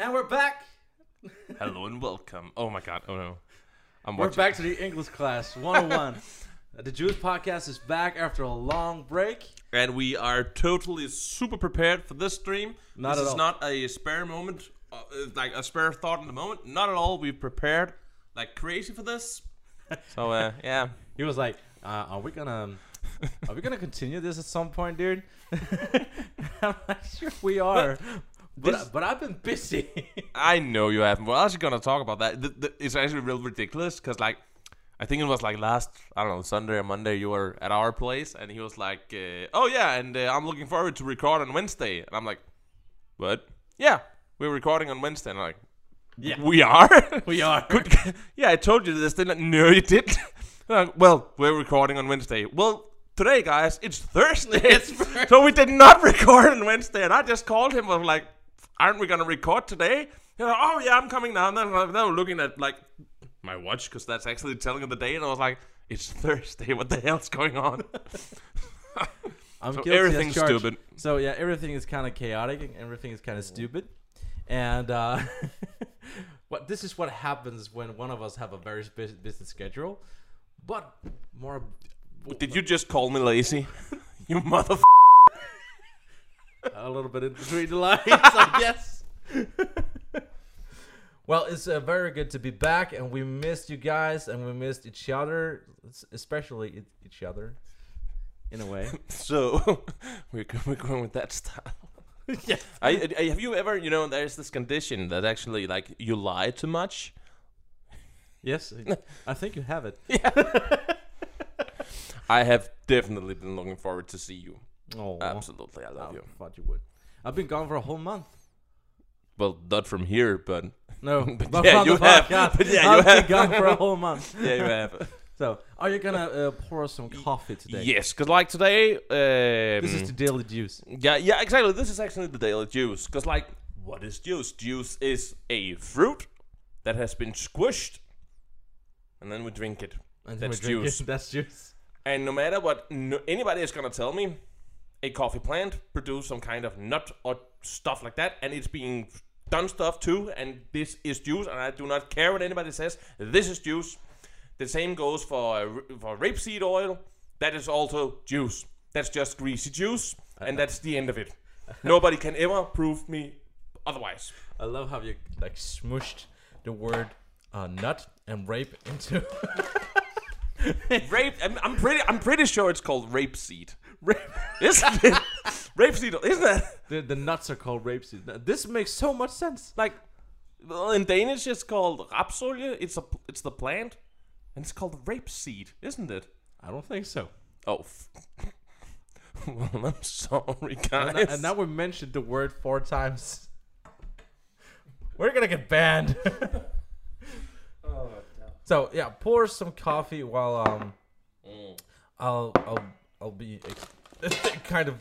And we're back. Hello and welcome. Oh my god. Oh no. I'm We're watching. back to the English class 101. Uh, the Juice podcast is back after a long break. And we are totally super prepared for this stream. Not this at is all. not a spare moment, uh, uh, like a spare thought in the moment. Not at all. We've prepared like crazy for this. So uh, yeah. He was like, uh, "Are we gonna, are we gonna continue this at some point, dude?" I'm like, "Sure, we are." But this- but I've been busy. I know you haven't. We're actually gonna talk about that. Th- th- it's actually real ridiculous because like. I think it was like last, I don't know, Sunday or Monday. You were at our place, and he was like, uh, "Oh yeah, and uh, I'm looking forward to record on Wednesday." And I'm like, "What? Yeah, we're recording on Wednesday." And I'm like, yeah, "We are." we are. Good. yeah, I told you this, didn't? No, you didn't. Like, well, we're recording on Wednesday. Well, today, guys, it's Thursday. It's Thursday. so we did not record on Wednesday. And I just called him. I was like, aren't we going to record today? He's like, oh, yeah, I'm coming now. And then they were looking at, like, my watch because that's actually telling of the day. And I was like, it's Thursday. What the hell's going on? I'm So guilty everything's stupid. So yeah, everything is kind of chaotic and everything is kind of stupid. And uh, what this is what happens when one of us have a very busy, busy schedule, but more. Did you just call me lazy? you mother. A little bit in between the lines, I guess. well, it's uh, very good to be back, and we missed you guys, and we missed each other, especially e- each other, in a way. So we're, we're going with that style. yeah. I, I, have you ever, you know, there's this condition that actually, like, you lie too much. Yes, I think you have it. Yeah. I have definitely been looking forward to see you. Oh, Absolutely, I love I you. thought you would. I've been gone for a whole month. Well, not from here, but No, But but yeah, you have. podcast, But yeah, you I've have. been gone for a whole month. yeah, you have. So, are you gonna uh, pour us some coffee today? yes, because like today, um, This is the daily juice. yeah, yeah, exactly. This is actually the daily juice. Because like, what is juice? Juice is a fruit that has been squished, and then we drink it. And That's juice. it. That's juice. And no matter what no, anybody is gonna tell me, a coffee plant produce some kind of nut or stuff like that, and it's being done stuff too. And this is juice, and I do not care what anybody says. This is juice. The same goes for for rapeseed oil. That is also juice. That's just greasy juice, and that's the end of it. Nobody can ever prove me otherwise. I love how you like smushed the word uh, nut and rape into Rape. I'm, I'm pretty. I'm pretty sure it's called rapeseed. Rape. Isn't it? rapeseed. Isn't that? The, the nuts are called rapeseed. Now, This makes so much sense. like well, in Danish it's called rapsolie. It's a it's the plant, and it's called rapeseed, isn't it? I don't think so. Oh, f- well, I'm sorry, And, guys. now- and now we mentioned the word four times. We're gonna get banned. so yeah, pour some coffee while um, I'll I'll I'll be kind of.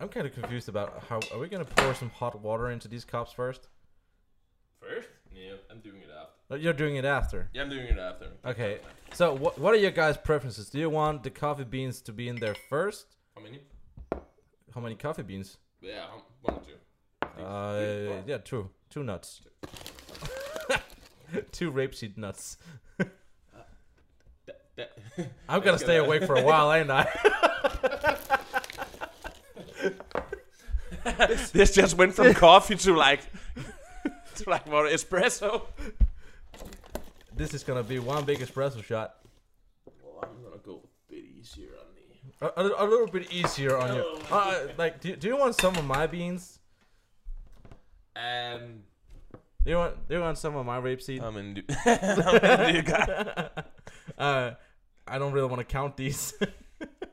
I'm kind of confused about how are we gonna pour some hot water into these cups first? first, yeah, I'm doing it after. Oh, You're doing it after. Yeah, I'm doing it after. Okay. So what what are your guys' preferences? Do you want the coffee beans to be in there first? How many? How many coffee beans? Yeah, one or two. Uh, yeah, two, two nuts, two rapeseed nuts. That, that, I'm gonna stay awake for a while, ain't I? this just went from coffee to like to like more espresso. this is gonna be one big espresso shot. Well, I'm gonna go a bit easier on me. A, a, a little bit easier on you. Uh, like, do, do you want some of my beans? Um, Do you want do you want some of my rapeseed? I'm in. I'm in you guys. Uh, I don't really want to count these.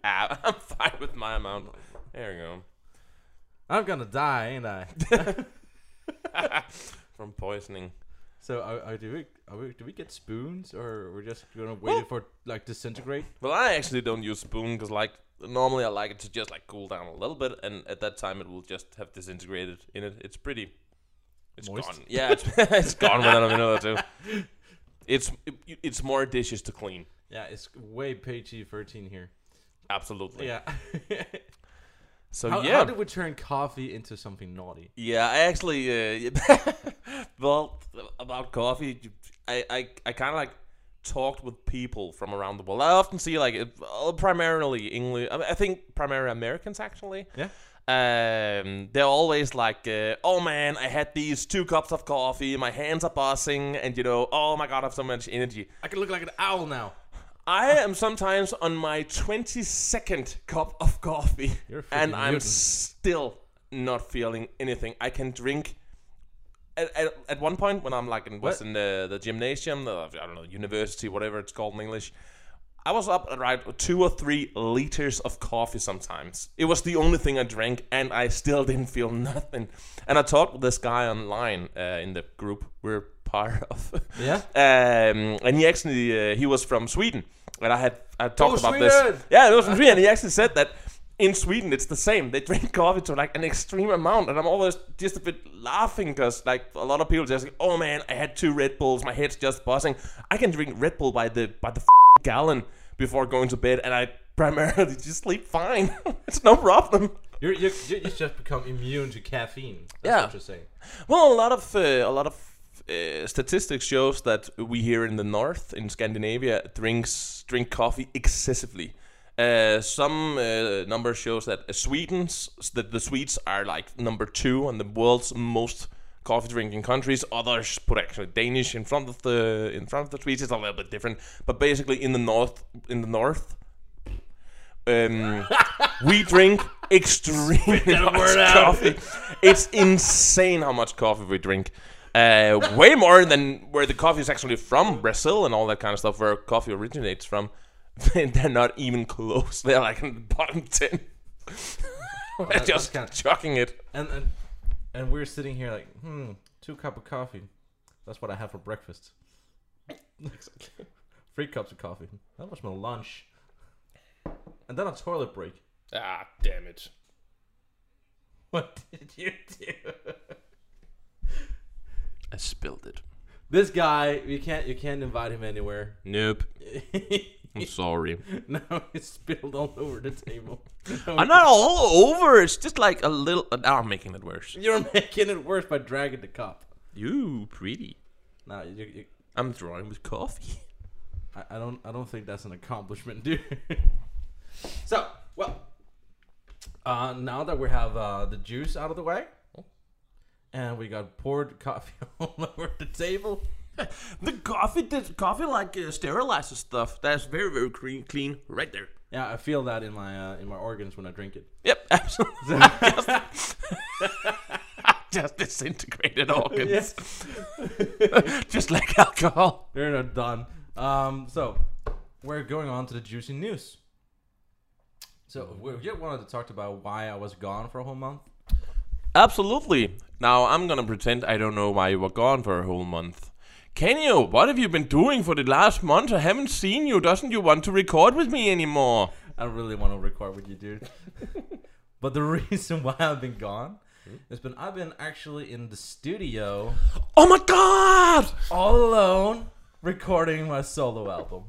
Ah, I'm fine with my amount. There we go. I'm gonna die, ain't I? From poisoning. So, are, are, do we are we do we get spoons, or we're just gonna wait it for like disintegrate? Well, I actually don't use spoon because, like, normally I like it to just like cool down a little bit, and at that time it will just have disintegrated in it. It's pretty. It's Moist? gone. Yeah, it's, it's gone within a minute or two. It's it, it's more dishes to clean. Yeah, it's way PG thirteen here. Absolutely. Yeah. So How, yeah, how did we turn coffee into something naughty? yeah. I actually, uh, well, about coffee, I I, I kind of like talked with people from around the world. I often see like it, uh, primarily English. I, mean, I think primarily Americans actually. Yeah. Um, they're always like, uh, "Oh man, I had these two cups of coffee. My hands are buzzing, and you know, oh my god, I have so much energy." I can look like an owl now. I am sometimes on my 22nd cup of coffee, and I'm mutant. still not feeling anything. I can drink. At, at, at one point, when I'm like in, was in the, the gymnasium, the, I don't know, university, whatever it's called in English, I was up at right two or three liters of coffee sometimes. It was the only thing I drank, and I still didn't feel nothing. And I talked with this guy online uh, in the group we're part of. Yeah? Um, and he actually uh, he was from Sweden, and I had I talked Oh, about Sweden! this. Yeah, it was from Sweden. And he actually said that in Sweden it's the same. They drink coffee to like an extreme amount, and I'm always just a bit laughing because like a lot of people just like, oh man, I had two Red Bulls, my head's just buzzing. I can drink Red Bull by the by the f- gallon before going to bed, and I primarily just sleep fine. it's no problem. You're, you you you just become immune to caffeine. That's Yeah. what you're saying. Well, a lot of uh, a lot of uh, statistics shows that we here in the north in Scandinavia drinks drink coffee excessively. Uh, some uh, number shows that uh, Sweden's that the Swedes are like number two on the world's most coffee drinking countries. Others put actually Danish in front of the in front of the Swedes. It's a little bit different, but basically in the north in the north. Um, we drink extremely much coffee. It's insane how much coffee we drink. Uh, way more than where the coffee is actually from, Brazil and all that kind of stuff, where coffee originates from. They're not even close. They're like in the bottom ten. We're just kinda- chucking it. And and and we're sitting here like, hmm, two cup of coffee. That's what I have for breakfast. Three cups of coffee. That was my lunch. And then a toilet break. Ah, damn it! What did you do? I spilled it. This guy, you can't you can't invite him anywhere. Nope. I'm sorry. now it's spilled all over the table. I'm not all over. It's just like a little. Now I'm making it worse. You're making it worse by dragging the cup. You pretty. No, you, you, I'm drawing with coffee. I, I don't I don't think that's an accomplishment, dude. so, well, uh, now that we have uh, the juice out of the way, and we got poured coffee all over the table. The coffee, the coffee like uh, sterilizes stuff. That's very, very clean, clean right there. Yeah, I feel that in my uh, in my organs when I drink it. Yep, absolutely. just, just disintegrated organs, just like alcohol. We're not done. Um, so we're going on to the juicy news. So we just wanted to talk about why I was gone for a whole month. Absolutely. Now I'm gonna pretend I don't know why you were gone for a whole month. Can you? What have you been doing for the last month? I haven't seen you. Doesn't you want to record with me anymore? I really want to record with you, dude. but the reason why I've been gone has been I've been actually in the studio Oh my god! all alone recording my solo album.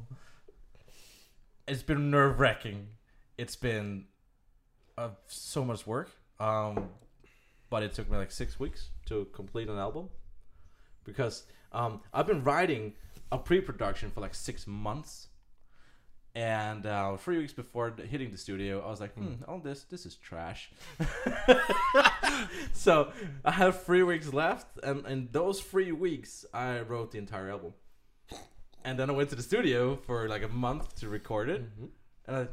It's been nerve wracking. It's been uh, so much work. Um, but it took me like six weeks to complete an album because um, I've been writing a pre-production for like six months. And uh, three weeks before hitting the studio, I was like, "Hmm, all this, this is trash." so I have three weeks left, and in those three weeks, I wrote the entire album. And then I went to the studio for like a month to record it, and I,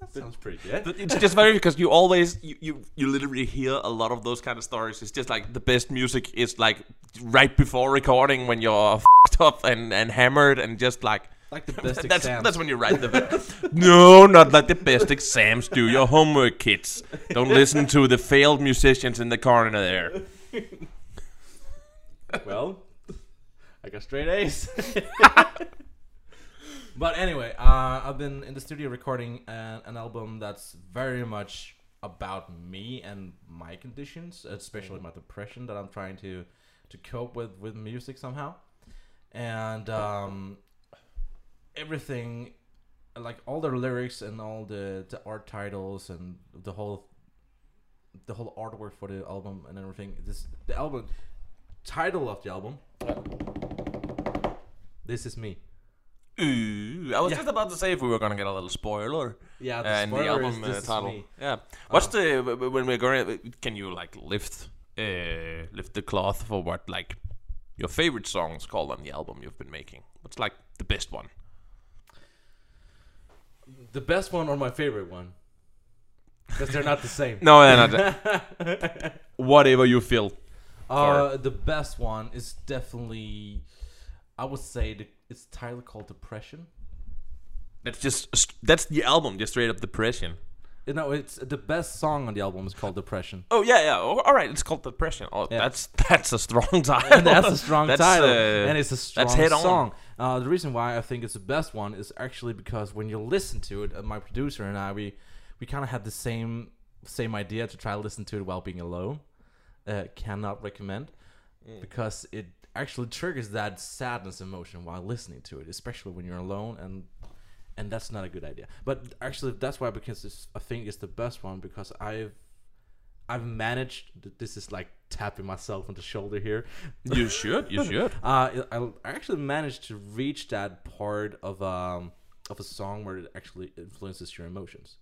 that sounds pretty good. But it's just very because you always you, you you literally hear a lot of those kind of stories. It's just like the best music is like right before recording when you're f***ed up and, and hammered and just like like the best that's exams. that's when you write the best. no not like the best exams. Do your homework, kids. Don't listen to the failed musicians in the corner there. well, I got straight A's. But anyway, uh, I've been in the studio recording an, an album that's very much about me and my conditions, especially my depression that I'm trying to to cope with with music somehow, and um, everything, like all the lyrics and all the the art titles and the whole the whole artwork for the album and everything. This the album title of the album. This is me. Ooh, I was Yeah. just about to say if we were gonna get a little spoiler. Yeah, uh, in the album uh, title. Me. Yeah. What's the w- w- when we're going? Can you like lift uh, lift the cloth for what like your favorite songs called on the album you've been making? What's like the best one? The best one or my favorite one? Because they're not the same. No, no, no. Whatever you feel. Uh, the best one is definitely, I would say, the, it's title called Depression. That's just that's the album, just straight up depression. You know, it's the best song on the album is called Depression. Oh yeah, yeah. Oh, all right, it's called depression. Oh, Yeah. that's that's a strong title. And that's a strong That's, title, uh, and it's a strong that's head song. Uh, the reason why I think it's the best one is actually because when you listen to it, uh, my producer and I, we we kind of had the same same idea to try to listen to it while being alone. Uh, cannot recommend Mm. because it actually triggers that sadness emotion while listening to it, especially when you're alone and. And that's not a good idea. But actually, that's why because it's, I think it's the best one because I've I've managed. This is like tapping myself on the shoulder here. you should, you should. Uh, I, I actually managed to reach that part of um of a song where it actually influences your emotions.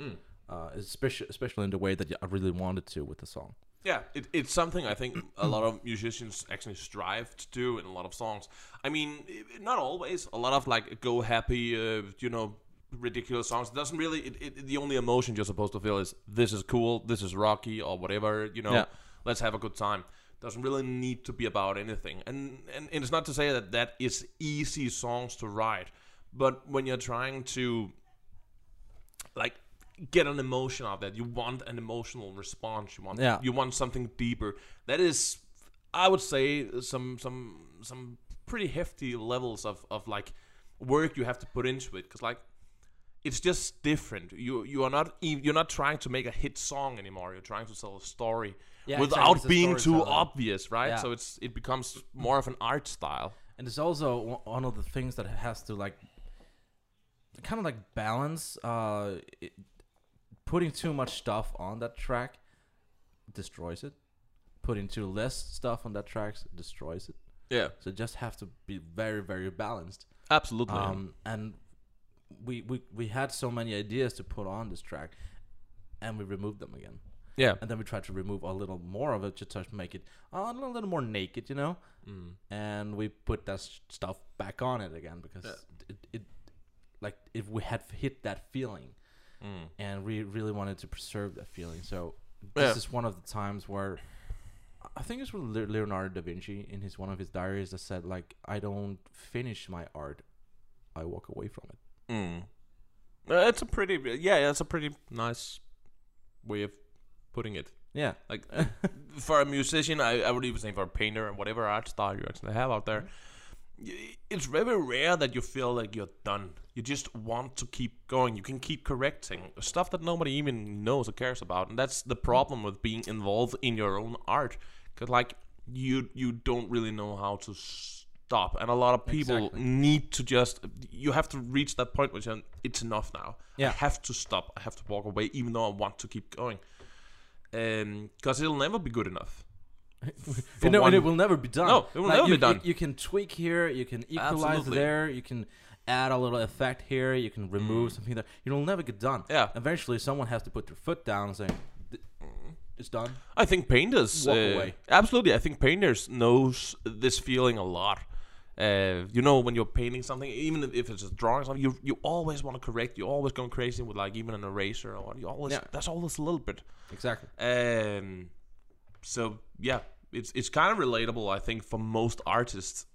Hmm. Uh, especially especially in the way that I really wanted to with the song. Yeah, it, it's something I think a lot of musicians actually strive to do in a lot of songs. I mean, not always. A lot of like go happy, uh, you know, ridiculous songs. It doesn't really. It, it, the only emotion you're supposed to feel is this is cool, this is rocky, or whatever. You know, Yeah. let's have a good time. Doesn't really need to be about anything. And, and and it's not to say that that is easy songs to write, but when you're trying to like get an emotion out of that. You want an emotional response. You want Yeah. you want something deeper. That is, I would say, some some some pretty hefty levels of of like work you have to put into it because like it's just different. You you are not you're not trying to make a hit song anymore. You're trying to tell a story Yeah, without exactly. Being too obvious, right? Yeah. So it's it becomes more of an art style. And it's also one of the things that has to like kind of like balance. Uh, it, putting too much stuff on that track destroys it. Putting too less stuff on that track destroys it. Yeah, So it just have to be very very balanced. absolutely. Um, and we, we we had so many ideas to put on this track, and we removed them again. yeah, And then we tried to remove a little more of it to make it a little, little more naked, you know. Mm. And we put that stuff back on it again because Yeah. it, it like if we had hit that feeling, Mm. and we really wanted to preserve that feeling. So this Yeah. is one of the times where I think it's with Leonardo da Vinci in his one of his diaries that said like I don't finish my art, I walk away from it. Mm. Uh, it's a pretty yeah, it's a pretty nice way of putting it. Yeah, Like for a musician, I, I would even say for a painter and whatever art style you actually have out there, y- it's very rare that you feel like you're done. You just want to keep going. You can keep correcting stuff that nobody even knows or cares about, and that's the problem with being involved in your own art. Cause like you you don't really know how to stop, and a lot of people Exactly. need to just you have to reach that point where you're, it's enough now. Yeah. I have to stop. I have to walk away, even though I want to keep going um, because it'll never be good enough. You know, and it will never be done. No, it will never you, be done. You, you can tweak here, you can equalize Absolutely. there, you can add a little effect here, you can remove something there. It'll never get done. Mm. Yeah. Eventually, someone has to put their foot down and say, "It's done." I think painters Walk uh, away. Absolutely, I think painters knows this feeling a lot. Uh, you know, when you're painting something, even if it's a drawing, something you you always want to correct. You're always going crazy with like even an eraser or you always Yeah. that's always a little bit. Exactly. Um, so yeah, it's it's kind of relatable. I think for most artists,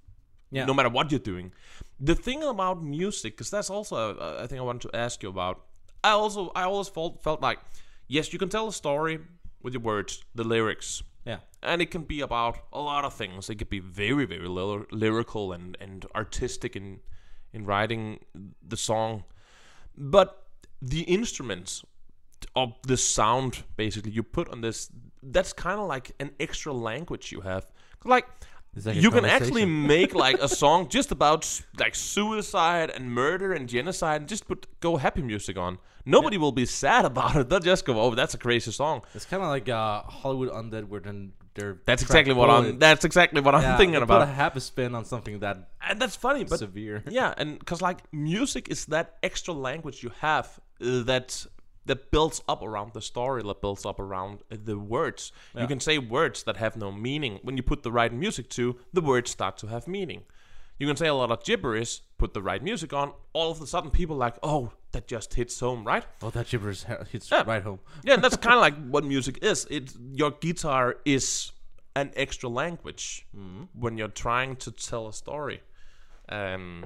Yeah. no matter what you're doing. The thing about music, because that's also uh, I think I wanted to ask you about. I also I always felt felt like yes, you can tell a story with your words, the lyrics, Yeah. and it can be about a lot of things. It could be very very lyr- lyrical and and artistic in in writing the song, but the instruments of the sound basically you put on this that's kind of like an extra language you have like like you can actually make like a song just about like suicide and murder and genocide and just put go happy music on. Nobody will be sad about it. They'll just go, "Oh, that's a crazy song." It's kind of like uh, Hollywood Undead, where then they're That's exactly what I'm. That's exactly what I'm thinking about. Put a happy spin on something that and that's funny, but severe. yeah, and because like music is that extra language you have uh, that that builds up around the story, that builds up around uh, the words. You can say words that have no meaning. When you put the right music to, the words start to have meaning. You can say a lot of gibberish, put the right music on, all of a sudden people like, oh, that just hits home, right? Oh, that gibberish hits Yeah. right home. Yeah, and that's kind of like what music is. It your guitar is an extra language when you're trying to tell a story. Um,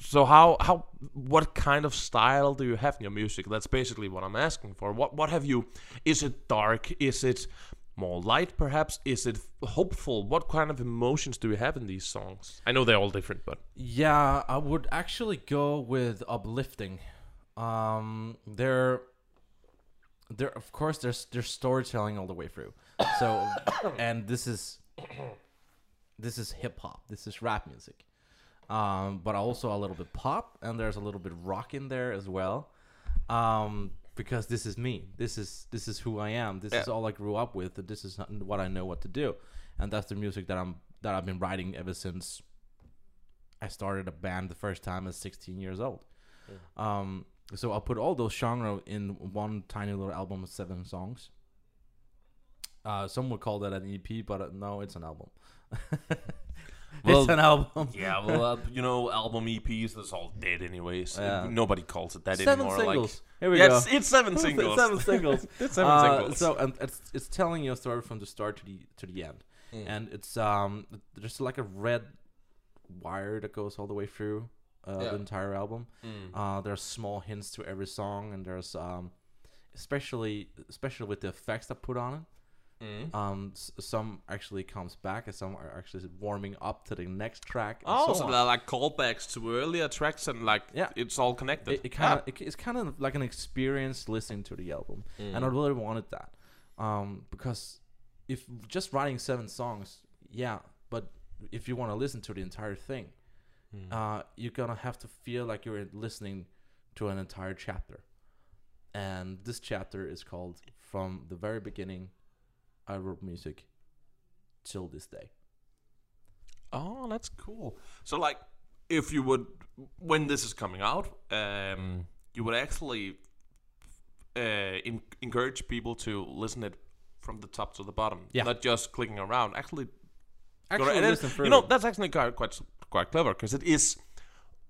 so how how what kind of style do you have in your music? That's basically what I'm asking for. What what have you? Is it dark? Is it more light? Perhaps is it hopeful? What kind of emotions do you have in these songs? I know they're all different, but Yeah, I would actually go with uplifting. Um, they're, they're of course there's there's storytelling all the way through. So, and this is, this is hip hop. This is rap music. Um, but also a little bit pop, and there's a little bit rock in there as well. Um, because this is me. This is this is who I am. This is all I grew up with, and this is what I know what to do. And that's the music that I'm that I've been writing ever since I started a band the first time at 16 years old. Um, so I'll put all those genre in one tiny little album of seven songs. Uh, some would call that an EP, but uh, no, it's an album. Well, it's an album. yeah, well, uh, you know, album EPs that's all dead anyways. Yeah. Nobody calls it that seven anymore. singles. Like, Here we yeah, go. it's, it's seven singles. seven singles. it's seven Uh, singles. So and it's it's telling you a story from the start to the to the end, Mm. and it's um there's like a red wire that goes all the way through uh, Yeah. the entire album. Mm. Uh, there's small hints to every song, and there's um especially especially with the effects that put on it. Mm. Um, s- some actually comes back, and some are actually warming up to the next track. and Oh, so so on. they're like callbacks to earlier tracks and like Yeah. it's all connected. it, it kind of it, it's kind of like an experience listening to the album Mm. and i really wanted that um because if just writing seven songs yeah but if you want to listen to the entire thing Mm. uh you're gonna have to feel like you're listening to an entire chapter and this chapter is called from the very beginning i wrote music till this day Oh, that's cool. So, like, if you would, when this is coming out, um, you would actually uh, in- encourage people to listen it from the top to the bottom, Yeah. not just clicking around. Actually, actually and listen you know that's actually quite quite quite clever because it is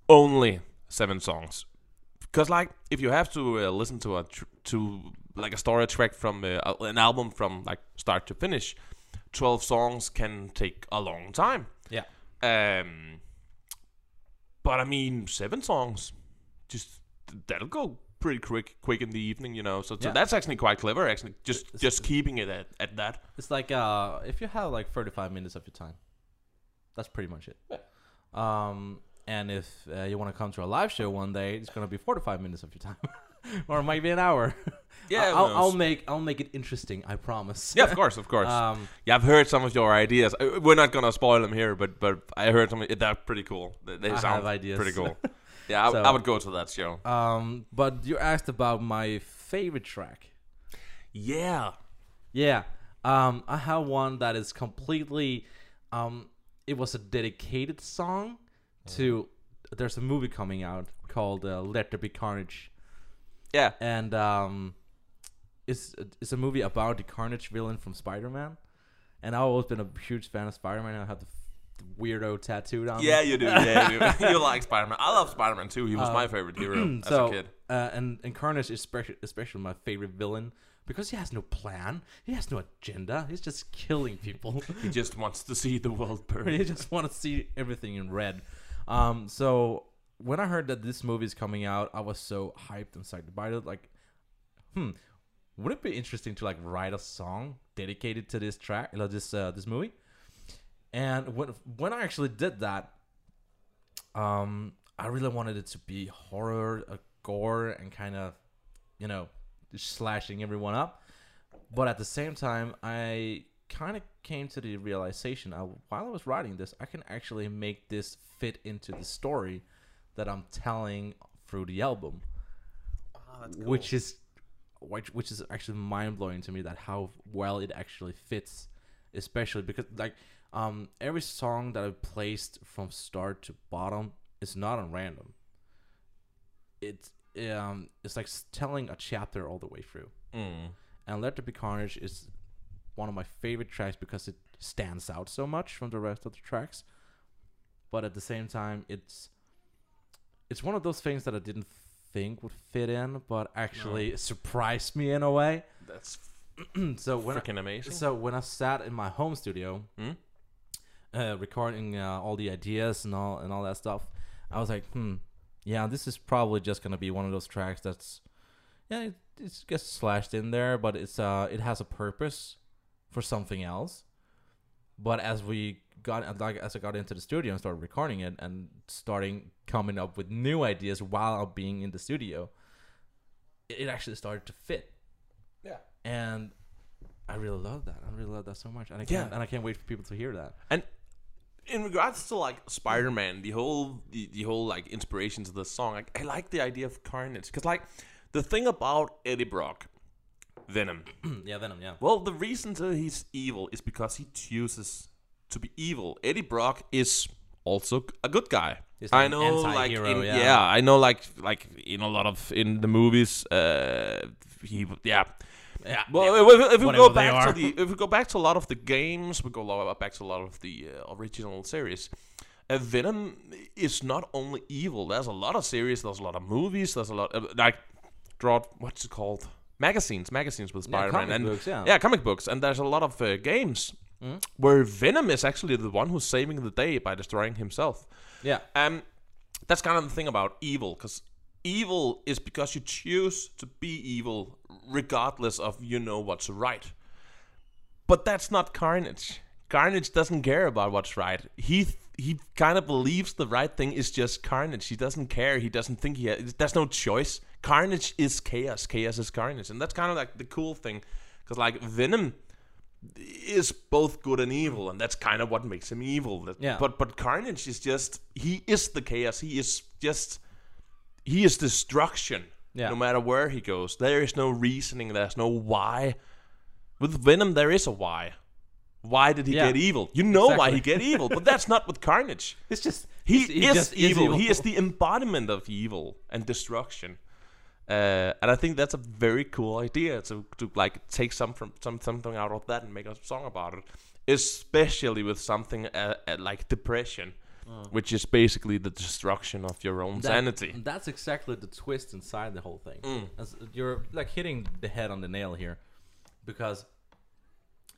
only seven songs. Because like, if you have to uh, listen to a tr- to like a story track from uh, an album from like start to finish, twelve songs can take a long time. yeah Um, but I mean, seven songs, just that'll go pretty quick, quick in the evening, you know. So, so Yeah. that's actually quite clever. Actually, just It's- just keeping it at, at that. It's like uh, if you have like 35 minutes of your time, that's pretty much it. Um, and if uh, you want to come to a live show one day, it's gonna be 45 minutes of your time, or it might be an hour. Yeah, I'll. I'll make I'll make it interesting. I promise. Yeah, of course, of course. Um, yeah, I've heard some of your ideas. Uh, We're not gonna spoil them here, but but I heard some. They're pretty cool. They, I sound ideas. pretty cool. Yeah, I, So- I would go to that show. um, but you asked about my favorite track. Yeah. Yeah. Um, I have one that is completely. Um, it was a dedicated song to. There's a movie coming out called uh, Let There Be Carnage. Yeah. and um, it's it's a movie about the Carnage villain from Spider-Man, and I've always been a huge fan of Spider-Man. I have the, f- the weirdo tattooed on. Yeah, me. you do. Yeah, you do. you like Spider Man. I love Spider Man too. He was Uh, my favorite hero as so a kid. Uh, and and Carnage is especially especially my favorite villain because he has no plan, he has no agenda. He's just killing people. He just wants to see the world burn. he just wants to see everything in red. Um, so when I heard that this movie is coming out, I was so hyped and psyched about it. Like, hmm, would it be interesting to like write a song dedicated to this track, like this uh, this movie? And when when I actually did that, um, I really wanted it to be horror, uh, gore, and kind of, you know, slashing everyone up. But at the same time, I kind of came to the realization uh, while I was writing this, I can actually make this fit into the story that I'm telling through the album, which is which which is actually mind blowing to me that how well it actually fits, especially because like um every song that I've placed from start to bottom is not on random. It's um it's like telling a chapter all the way through. Mm. And Let There Be Carnage is one of my favorite tracks because it stands out so much from the rest of the tracks. But at the same time, it's it's one of those things that I didn't think would fit in, but actually surprised me in a way. That's so when I, freaking amazing. so when I sat in my home studio, Hmm? uh, recording uh, all the ideas and all and all that stuff, I was like, hmm, yeah, this is probably just gonna be one of those tracks that's, yeah, it, it gets slashed in there, but it's uh, it has a purpose for something else. But as we got like as I got into the studio and started recording it and starting coming up with new ideas while being in the studio, it, actually started to fit yeah. and I really love that. I really love that so much, and I Yeah. can't and I can't wait for people to hear that. And in regards to like Spider-Man, the whole the, the whole like inspiration to the song, like, I like the idea of carnage because like the thing about Eddie Brock, Venom. yeah, Venom. Yeah, Well, the reason that he's evil is because he chooses to be evil. Eddie Brock is also a good guy. He's I know, like in, yeah. yeah. I know, like like in a lot of in the movies, uh, he yeah. yeah. Well, yeah. if, we Whatever go back to the if we go back to a lot of the games, we go back to a lot of the uh, original series. Uh, Venom is not only evil. There's a lot of series. There's a lot of movies. There's a lot uh, like draw what's it called magazines, magazines with Spider-Man comic and books, yeah. yeah, comic books. And there's a lot of uh, games Mhm. where Venom is actually the one who's saving the day by destroying himself. yeah, Um, that's kind of the thing about evil, because evil is because you choose to be evil regardless of you know what's right. But that's not Carnage. Carnage doesn't care about what's right. He he kind of believes the right thing is just Carnage. He doesn't care. He doesn't think he has, there's no choice. Carnage is chaos. Chaos is Carnage, and that's kind of like the cool thing, because like Venom is both good and evil, and that's kind of what makes him evil. Yeah. But but Carnage is just he is the chaos. He is just he is destruction. Yeah. No matter where he goes, there is no reasoning. There's no why. With Venom, there is a why. Why did he Yeah. get evil? You know why he get evil, but that's not with Carnage. it's just He, he is just evil. He is the embodiment of evil and destruction. Uh, and I think that's a very cool idea to, to like take some from some something out of that and make a song about it, especially with something uh, uh, like depression, which is basically the destruction of your own That- sanity. That's exactly the twist inside the whole thing. Mm. As- You're like hitting the head on the nail here, because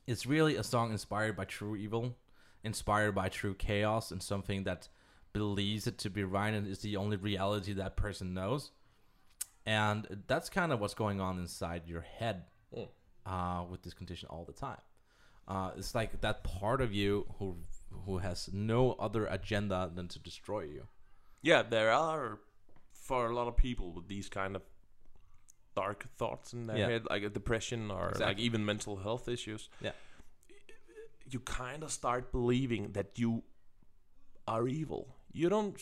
it's really a song inspired by true evil, inspired by true chaos, and something that believes it to be right and is the only reality that person knows. And that's kind of what's going on inside your head Mm. uh, with this condition all the time. Uh, it's like that part of you who who has no other agenda than to destroy you. Yeah, there are for a lot of people with these kind of dark thoughts in their Yeah. head, like a depression or like even mental health issues. Yeah. You kind of start believing that you are evil. You don't.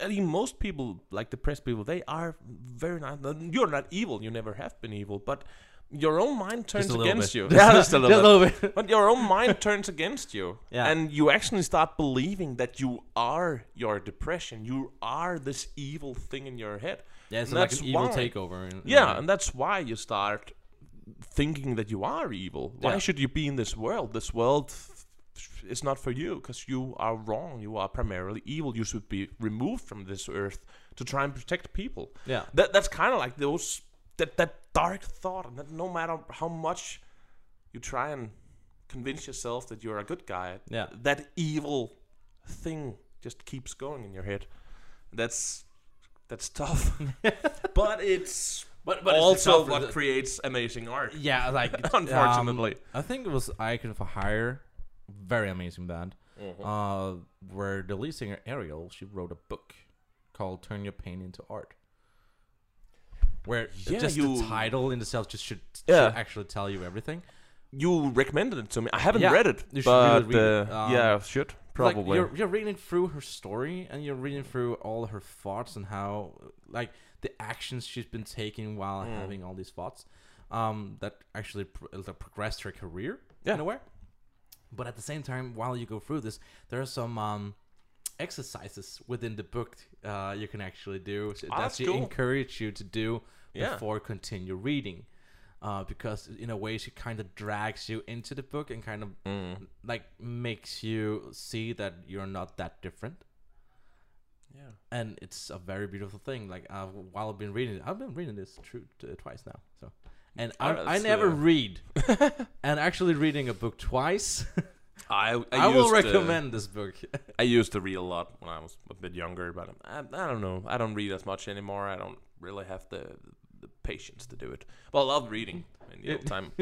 I mean, most people, like depressed people, they are very not. You're not evil. You never have been evil, but your own mind turns Just a little against bit. you. Yeah, just a little bit. bit. But your own mind turns against you. Yeah. And you actually start believing that you are your depression. You are this evil thing in your head. Yeah, it's like that's an evil why- takeover. in- Yeah, and that's why you start thinking that you are evil. Why Yeah. should you be in this world? This world is not for you because you are wrong. You are primarily evil. You should be removed from this earth to try and protect people. yeah, That that's kind of like those that that dark thought, and that no matter how much you try and convince yourself that you're a good guy, Yeah. that evil thing just keeps going in your head. That's that's tough, but it's but but also what creates amazing art. yeah, like Unfortunately. um, I think it was Icon for Hire, very amazing band. Mm-hmm. Uh, where the lead singer Ariel, she wrote a book called "Turn Your Pain into Art." Where Yeah, just you- the title in itself just should, Yeah. should actually tell you everything. you recommended it to me. I haven't Yeah, read it, you should really but read it. uh, Um, yeah, I should Like, probably. you're, you're reading through her story and you're reading through all her thoughts and how like the actions she's been taking while Mm. having all these thoughts um, that actually pr- uh, progressed her career Yeah. in a way. But at the same time, while you go through this, there are some um, exercises within the book uh, you can actually do so Ah, that she cool. encourage you to do Yeah. before continue reading. Uh, because in a way she kind of drags you into the book and kind of Mm. like makes you see that you're not that different Yeah. and it's a very beautiful thing like uh, while i've been reading it i've been reading this true uh, twice now so and I, I never uh, read and actually reading a book twice I I, i, will uh, recommend this book I used to read a lot when I was a bit younger, but I, I don't know. I don't read as much anymore. I don't really have the the patience to do it. Well, I love reading in the old time.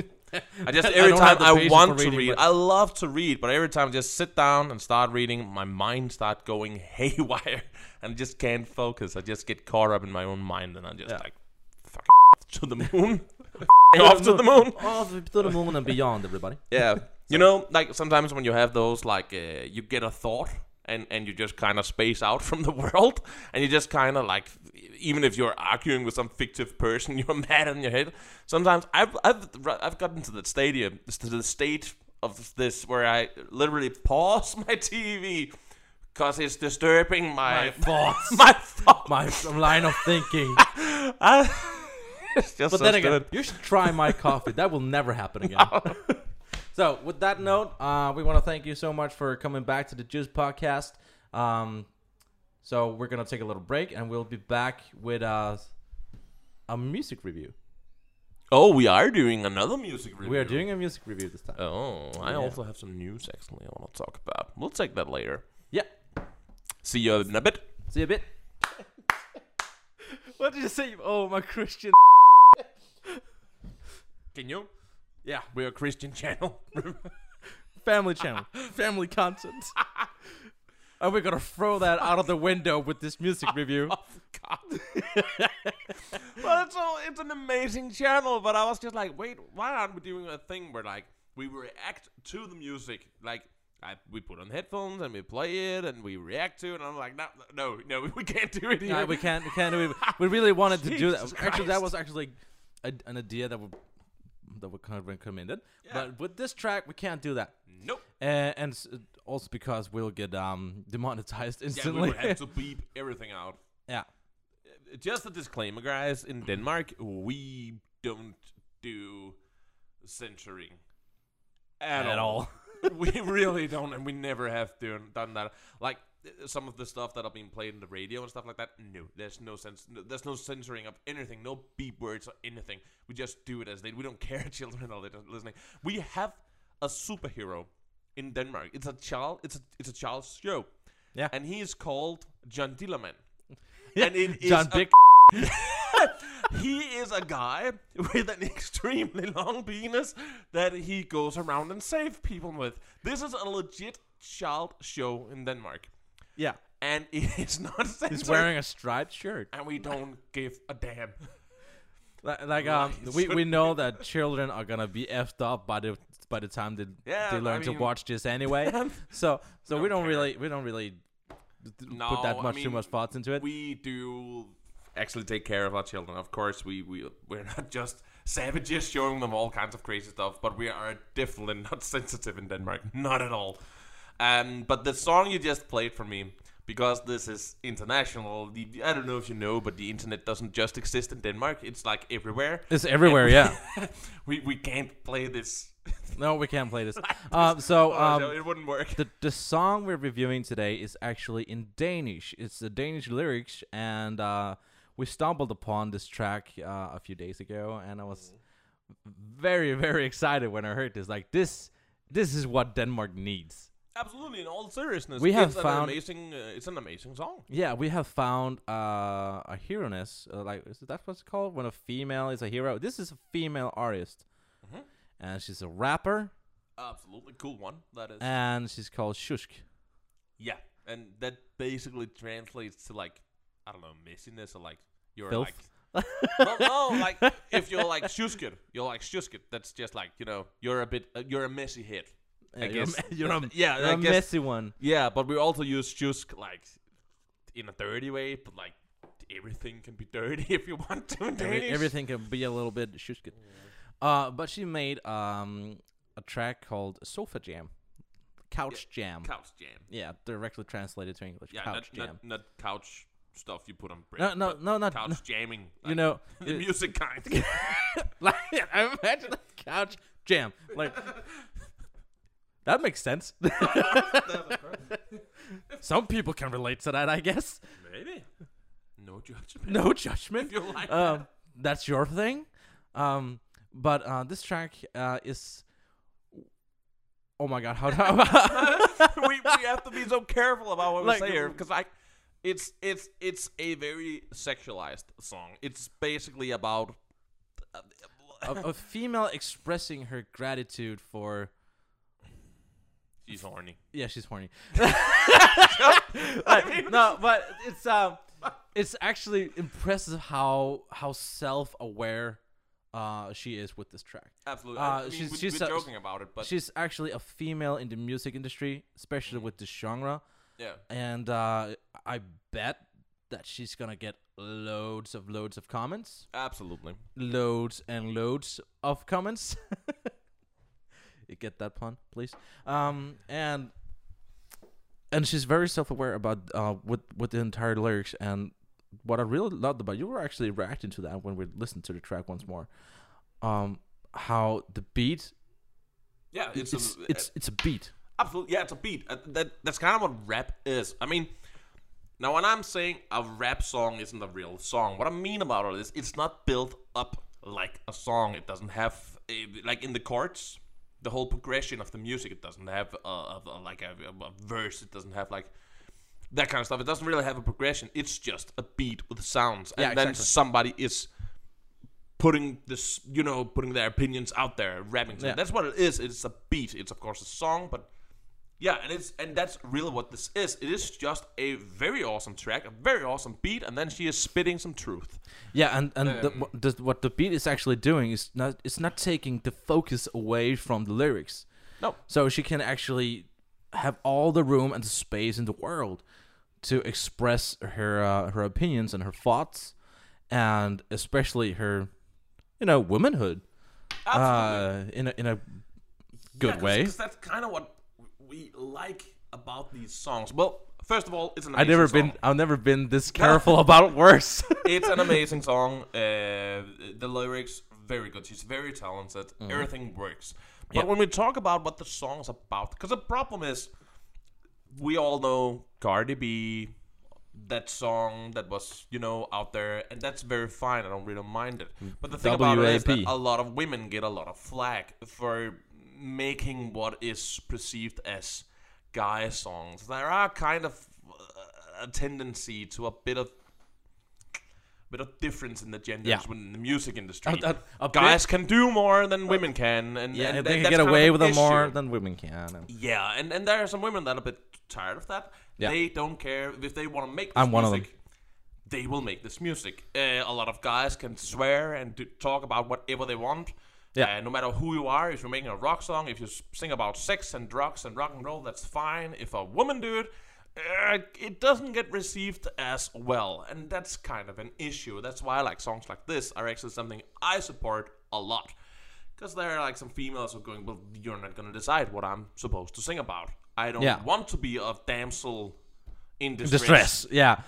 I just every don't time I want for to read, I love to read, but every time I just sit down and start reading, my mind start going haywire, and I just can't focus. I just get caught up in my own mind, and I'm just Yeah. like, fuck to the moon, off to the moon. off to the moon and beyond everybody Yeah. You know, like sometimes when you have those, like uh, you get a thought and and you just kind of space out from the world, and you just kind of like, even if you're arguing with some fictive person, you're mad in your head. Sometimes I've I've I've gotten to the stadium, to the state of this where I literally pause my TV because it's disturbing my My thoughts. my thoughts. my line of thinking I- it's just but so then again stupid. you should try my coffee that will never happen again So, with that note, uh, we want to thank you so much for coming back to the Juice Podcast. Um, so, we're going to take a little break and we'll be back with uh, a music review. Oh, we are doing another music review. We are doing a music review this time. Oh, I Yeah. also have some news actually I want to talk about. We'll take that later. Yeah. See you in a bit. See you a bit. what did you say? Oh, my Christian. Can you? Yeah. We're a Christian channel. Family channel. Family content. and we're to throw that out of the window with this music oh, review. oh God. well, it's a, it's an amazing channel, but I was just like, wait, why aren't we doing a thing where like we react to the music, like. I, we put on headphones and we play it and we react to it and I'm like no no no we can't do it here. No, we can't. We can't do it. We really wanted to do that. Actually, that was actually a, an idea that that kind of recommended. Yeah. But with this track, we can't do that. Nope. And, and also because we'll get um demonetized Yeah, we instantly. would have to beep everything out. yeah. just a disclaimer, guys. In Denmark, we don't do censoring at, At all. all. we really don't, and we never have done done that. Like uh, some of the stuff that are being played in the radio and stuff like that. No, there's no sense. No, there's no censoring of anything. No beep words or anything. We just do it as they. We don't care. Children are listening. We have a superhero in Denmark. It's a child. It's a it's a child's show. Yeah. and he is called John Dillermand. and it is John Big. he is a guy with an extremely long penis that he goes around and saves people with. This is a legit child show in Denmark, Yeah. and it is not censored. He's wearing a striped shirt. and we don't give a damn. Like, like um, Right, we, we know that children are gonna be effed up by the by the time they Yeah, they I learn to watch this anyway. so so we don't really we don't really No, put that much too mean, much thoughts into it. We do actually take care of our children. Of course, we we we're not just savages showing them all kinds of crazy stuff, but we are definitely not sensitive in Denmark, not at all. Um, but the song you just played for me, because this is international. The, I don't know if you know, but the internet doesn't just exist in Denmark. It's like everywhere. It's everywhere, yeah. we we can't play this. No, we can't play this. Um, so Oh, um, so it wouldn't work. the the song we're reviewing today is actually in Danish. It's the Danish lyrics, and uh, we stumbled upon this track uh, a few days ago, and I was very very excited when I heard this. Like this, this is what Denmark needs. Absolutely, in all seriousness, We have it's found- an amazing. Uh, it's an amazing song. Yeah, we have found uh, a hero-ness. Uh, like is that what's called when a female is a hero? This is a female artist, Mhm. and she's a rapper, Absolutely cool one. That is. and she's called Shushk. Yeah, and that basically translates to like I don't know messiness or like you're Filth? like no, no, like if you're like Shuskit, you're like Shuskit. That's just like you know, you're a bit, uh, you're a messy hit. I Yeah, guess. you're a, yeah, you're I a guess- messy one. Yeah, but we also use Shusk like in a dirty way, but like everything can be dirty if you want to Every- everything can be a little bit shushkit. Uh, but she made um a track called Sofa Jam, Couch Jam. Couch jam. yeah, directly translated to English. Yeah, couch not, Jam. not not couch stuff you put on bread. No, no, no, not couch no, jamming. you know. the it- music kind. like I imagine a couch jam. Like that makes sense. Some people can relate to that, I guess. Maybe. No judgment. No judgment. You like um, that's your thing. Um, but uh, this track uh, is. Oh my god! How? how we, we have to be so careful about what Like, we say here because like it's it's it's a very sexualized song. It's basically about a, a female expressing her gratitude for. She's horny. Yeah, she's horny. Like, no, but it's um, it's actually impressive how how self aware uh she is with this track. Absolutely. Uh, I mean, she's- we, she's we're joking about it, but She's actually a female in the music industry, especially with this genre, yeah, and uh, I bet that she's gonna get loads of loads of comments, absolutely. loads and loads of comments. get that pun, please? Um, and and she's very self-aware about uh with with the entire lyrics and what I really loved about you were actually reacting to that when we listened to the track once more. Um, how the beat Yeah, it's it's it's a, it's, it's a beat. absolutely yeah, it's a beat. Uh, that that's kind of what rap is. I mean, now when I'm saying a rap song isn't a real song, what I mean about it is it's not built up like a song. It doesn't have a, like in the chords, the whole progression of the music. It doesn't have a, a, a- like a, a verse. It doesn't have like that kind of stuff. It doesn't really have a progression. It's just a beat with sounds, and Yeah, then exactly. somebody is putting this, you know, putting their opinions out there, rapping. Yeah. That's what it is. It's a beat. It's of course a song, but yeah, and it's and that's really what this is. It is just a very awesome track, a very awesome beat, and then she is spitting some truth. Yeah, and and the, Um, what the, what the beat is actually doing is not it's not taking the focus away from the lyrics. No. So she can actually have all the room and the space in the world to express her uh, her opinions and her thoughts, and especially her, you know, womanhood. Uh, in a in a good way. Because that's kind of what we like about these songs. Well, first of all, it's an I've never song. been I've never been this careful about words. it's an amazing song. Uh, the lyrics very good. She's very talented. Everything works. But Mm-hmm. When we talk about what the song's about, because the problem is, we all know Cardi B, that song that was you know out there, and that's very fine. I don't really mind it. But the thing about it is that a lot of women get a lot of flack for making what is perceived as guy songs. There are kind of uh, a tendency to a bit of bit of difference in the genders Yeah. within the music industry. A- a- a Guys can do more than women can, and, yeah, and they can get away with it more than women can. and- Yeah, and, and there are some women that are a bit tired of that. Yeah. They don't care if they want to make this I'm one of them. They will make this music. Uh, a lot of guys can swear and do, talk about whatever they want. Yeah. Uh, no matter who you are, if you're making a rock song, if you sing about sex and drugs and rock and roll, that's fine. If a woman do it, uh, it doesn't get received as well, and that's kind of an issue. That's why I like songs like this are actually something I support a lot. Because there are like some females who are going, well, you're not going to decide what I'm supposed to sing about. I don't Yeah. want to be a damsel in distress. Distress, yeah.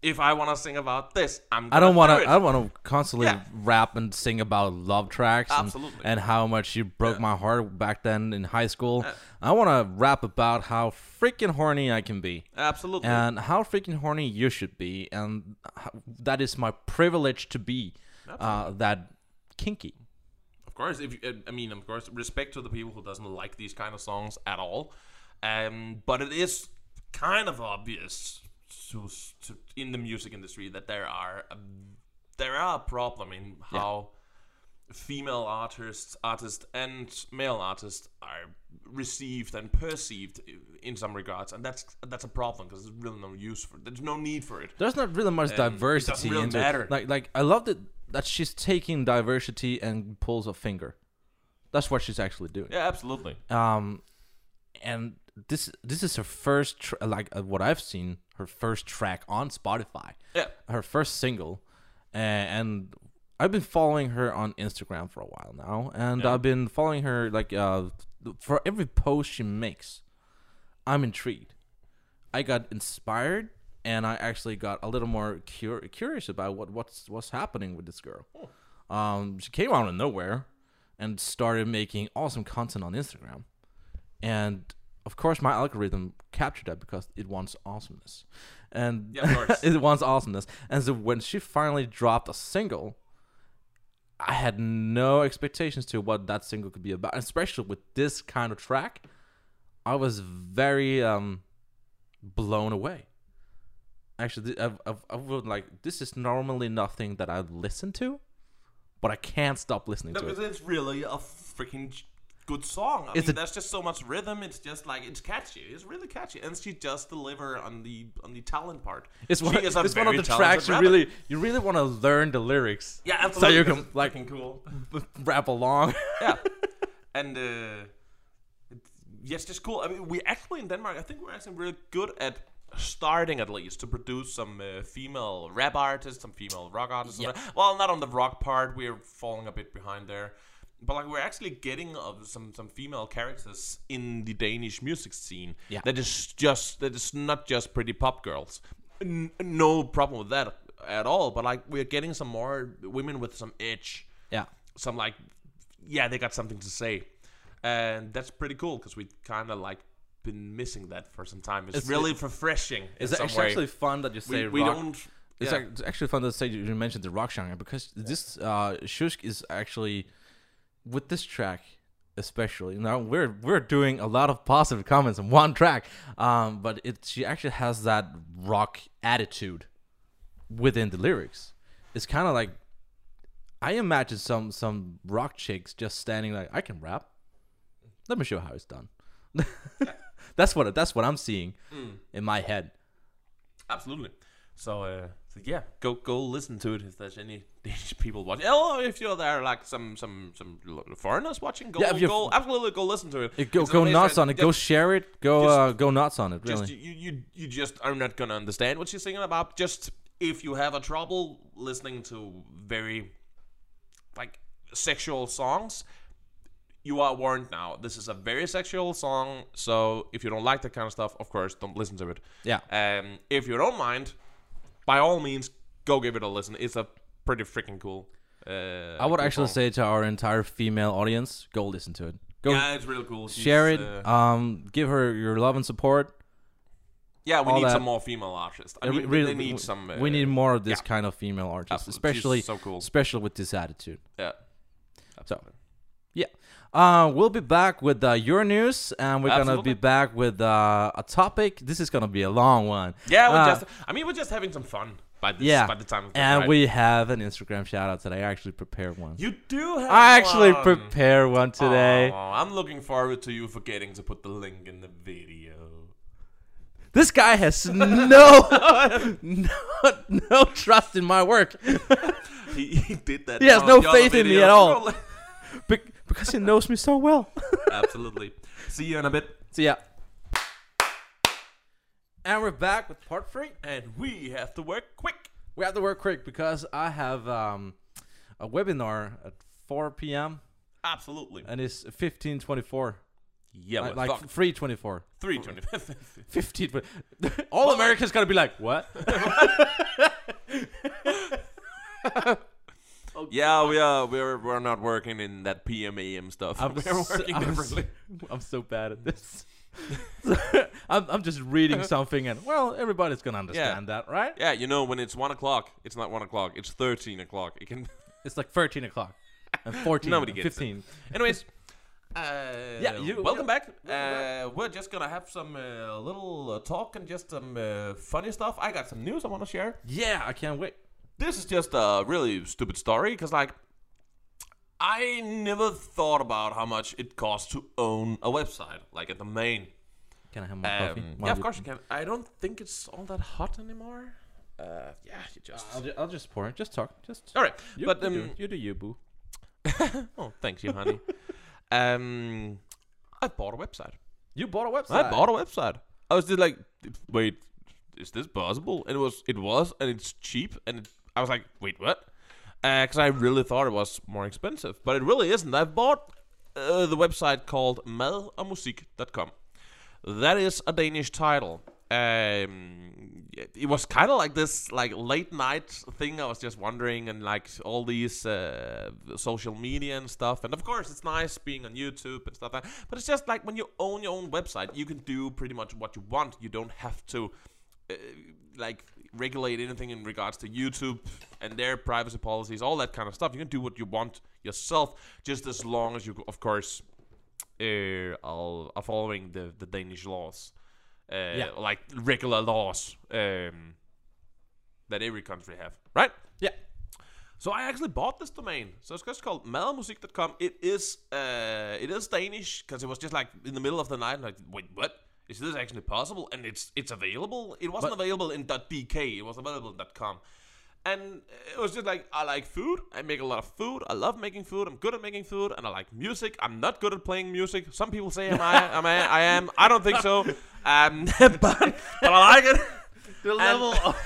If I want to sing about this, I'm. I don't want to. I don't want to constantly Yeah. rap and sing about love tracks and, and how much you broke Yeah. my heart back then in high school. Yeah. I want to rap about how freaking horny I can be Absolutely. and how freaking horny you should be, and how, that is my privilege to be uh, that kinky. Of course, if you, I mean, of course, respect to the people who doesn't like these kind of songs at all. Um, but it is kind of obvious to, to in the music industry that there are a, there are a problem in how female artists, artists and male artists are received and perceived in some regards, and that's that's a problem because there's really no use for. it. There's no need for it. There's not really much And it doesn't diversity really into matter. Like like I love that that she's taking diversity and pulls a finger. That's what she's actually doing. Yeah, absolutely. Um, and this this is her first tr- like uh, what I've seen her first track on Spotify. Yeah. her first single, and I've been following her on Instagram for a while now, and Yeah. I've been following her like uh for every post she makes, I'm intrigued. I got inspired, and I actually got a little more cur- curious about what what's what's happening with this girl. Um, she came out of nowhere and started making awesome content on Instagram, and of course my algorithm captured that because it wants awesomeness, and Yeah, it wants awesomeness. And so when she finally dropped a single, I had no expectations to what that single could be about, especially with this kind of track. I was very um blown away. Actually, I've, I've, I would like this is normally nothing that I listen to, but I can't stop listening No, to it. because it's really a freaking good song. I It's mean, a- there's just so much rhythm. It's just like it's catchy. It's really catchy, and she just deliver on the on the talent part. It's one, it's one of the tracks you really you really want to learn the lyrics. yeah, so you can like cool. rap along. yeah, and uh, it's, yes, just cool. I mean, we actually in Denmark, I think we're actually really good at starting at least to produce some uh, female rap artists, some female rock artists. Yeah. Well, not on the rock part. We're falling a bit behind there. But like we're actually getting uh, some some female characters in the Danish music scene. Yeah. That is just that is not just pretty pop girls. N- no problem with that at all. But like we're getting some more women with some edge yeah. some like yeah they got something to say and that's pretty cool because we kind of like been missing that for some time it's, It's- really refreshing in It's actually, fun that you say we, we don't It's, yeah. actually fun to say you mentioned the rock genre because this uh Shusk is actually with this track especially now we're we're doing a lot of positive comments on one track um but it she actually has that rock attitude within the lyrics. It's kind of like I imagine some some rock chicks just standing like I can rap. Let me show how it's done. That's what that's what I'm seeing in my head. Absolutely. So uh so yeah go go listen to it if there's any Danish people watching oh if you're there like some some some foreigners watching go Yeah, go absolutely go listen to it It go It's go nuts on it. Go share it. Go just- uh, go nuts on it. Really. just you, you you just are not gonna understand what she's singing about. Just if you have a trouble listening to very like sexual songs, you are warned now. This is a very sexual song, so if you don't like that kind of stuff, of course, don't listen to it. yeah. Um, if you don't mind, by all means, go give it a listen. It's a pretty freaking cool. Uh, I would cool actually song. say to our entire female audience, go listen to it. Go yeah, it's really cool. She's, share it. uh, um, give her your love and support. yeah, we need that. some more female artists. I Uh, mean, we- really, they need some. Uh, we need more of this yeah. kind of female artists, Absolutely. She's especially so cool. especially with this attitude. Yeah. So, yeah. Uh, we'll be back with uh, your news, and we're gonna be back with uh, a topic. This is gonna be a long one. Yeah, we're Uh, just. I mean, we're just having some fun by this. Yeah. By the time. And right? we have an Instagram shout out today. I actually prepared one. You do have. I actually one. prepared one today. Aw, I'm looking forward to you forgetting to put the link in the video. This guy has no, no, no trust in my work He, he did that. He has no faith in me at all. Bec- because he knows me so well. Absolutely. See you in a bit. See ya. and we're back with part three. And we have to work quick. We have to work quick because I have um, a webinar at 4 p.m. Absolutely. and it's 15:24, Yeah, like, like like 3:24. three twenty. 15. All Americans gonna be like, what? Yeah, we are. We're we're not working in that PM AM stuff. I'm we're so- working I'm differently. so- I'm so bad at this. I'm, I'm just reading something and well, everybody's gonna understand that, right? Yeah, you know, when it's one o'clock, it's not one o'clock. It's thirteen o'clock. It can. It's like 13 o'clock and 14, Nobody and gets it. 15. Anyways, uh, Yeah, you- welcome you- back. Uh, we're just gonna have some uh, little uh, talk and just some uh, funny stuff. I got some news I want to share. Yeah, I can't wait. This is just a really stupid story because, like, I never thought about how much it costs to own a website, like a domain. Can I have more coffee? Um, While yeah, of course you can. I don't think it's all that hot anymore. Uh, yeah, you just. I'll, ju- I'll just pour it. Just talk. Just. all right, You, but you, um, do, you do you, boo. oh, thanks you, honey. um, I bought a website. You bought a website. I bought a website. I was just like, wait, is this possible? And it was, it was, and it's cheap. And it, I was like, wait, what? Because I really thought it was more expensive, but it really isn't. I've bought uh, the website called madogmusik.com. That is a Danish title. Um, it was kind of like this, like late night thing. I was just wondering, and like all these uh, social media and stuff. And of course, it's nice being on YouTube and stuff. Like that. But it's just like when you own your own website, you can do pretty much what you want. You don't have to uh, like regulate anything in regards to YouTube and their privacy policies, all that kind of stuff. You can do what you want yourself, just as long as you, of course, uh, are following the the Danish laws, uh, Yeah. like regular laws um, that every country have, right? Yeah. So I actually bought this domain. So it's just called madmusik.com. It is uh, it is Danish because it was just like in the middle of the night. Like, wait, what? Is this actually possible? And it's it's available. It wasn't But- available in .dk. It was available in .com. And it was just like I like food. I make a lot of food. I love making food. I'm good at making food, and I like music. I'm not good at playing music. Some people say am I? Am I? I am. I don't think so. Um, but, but I like it. The level of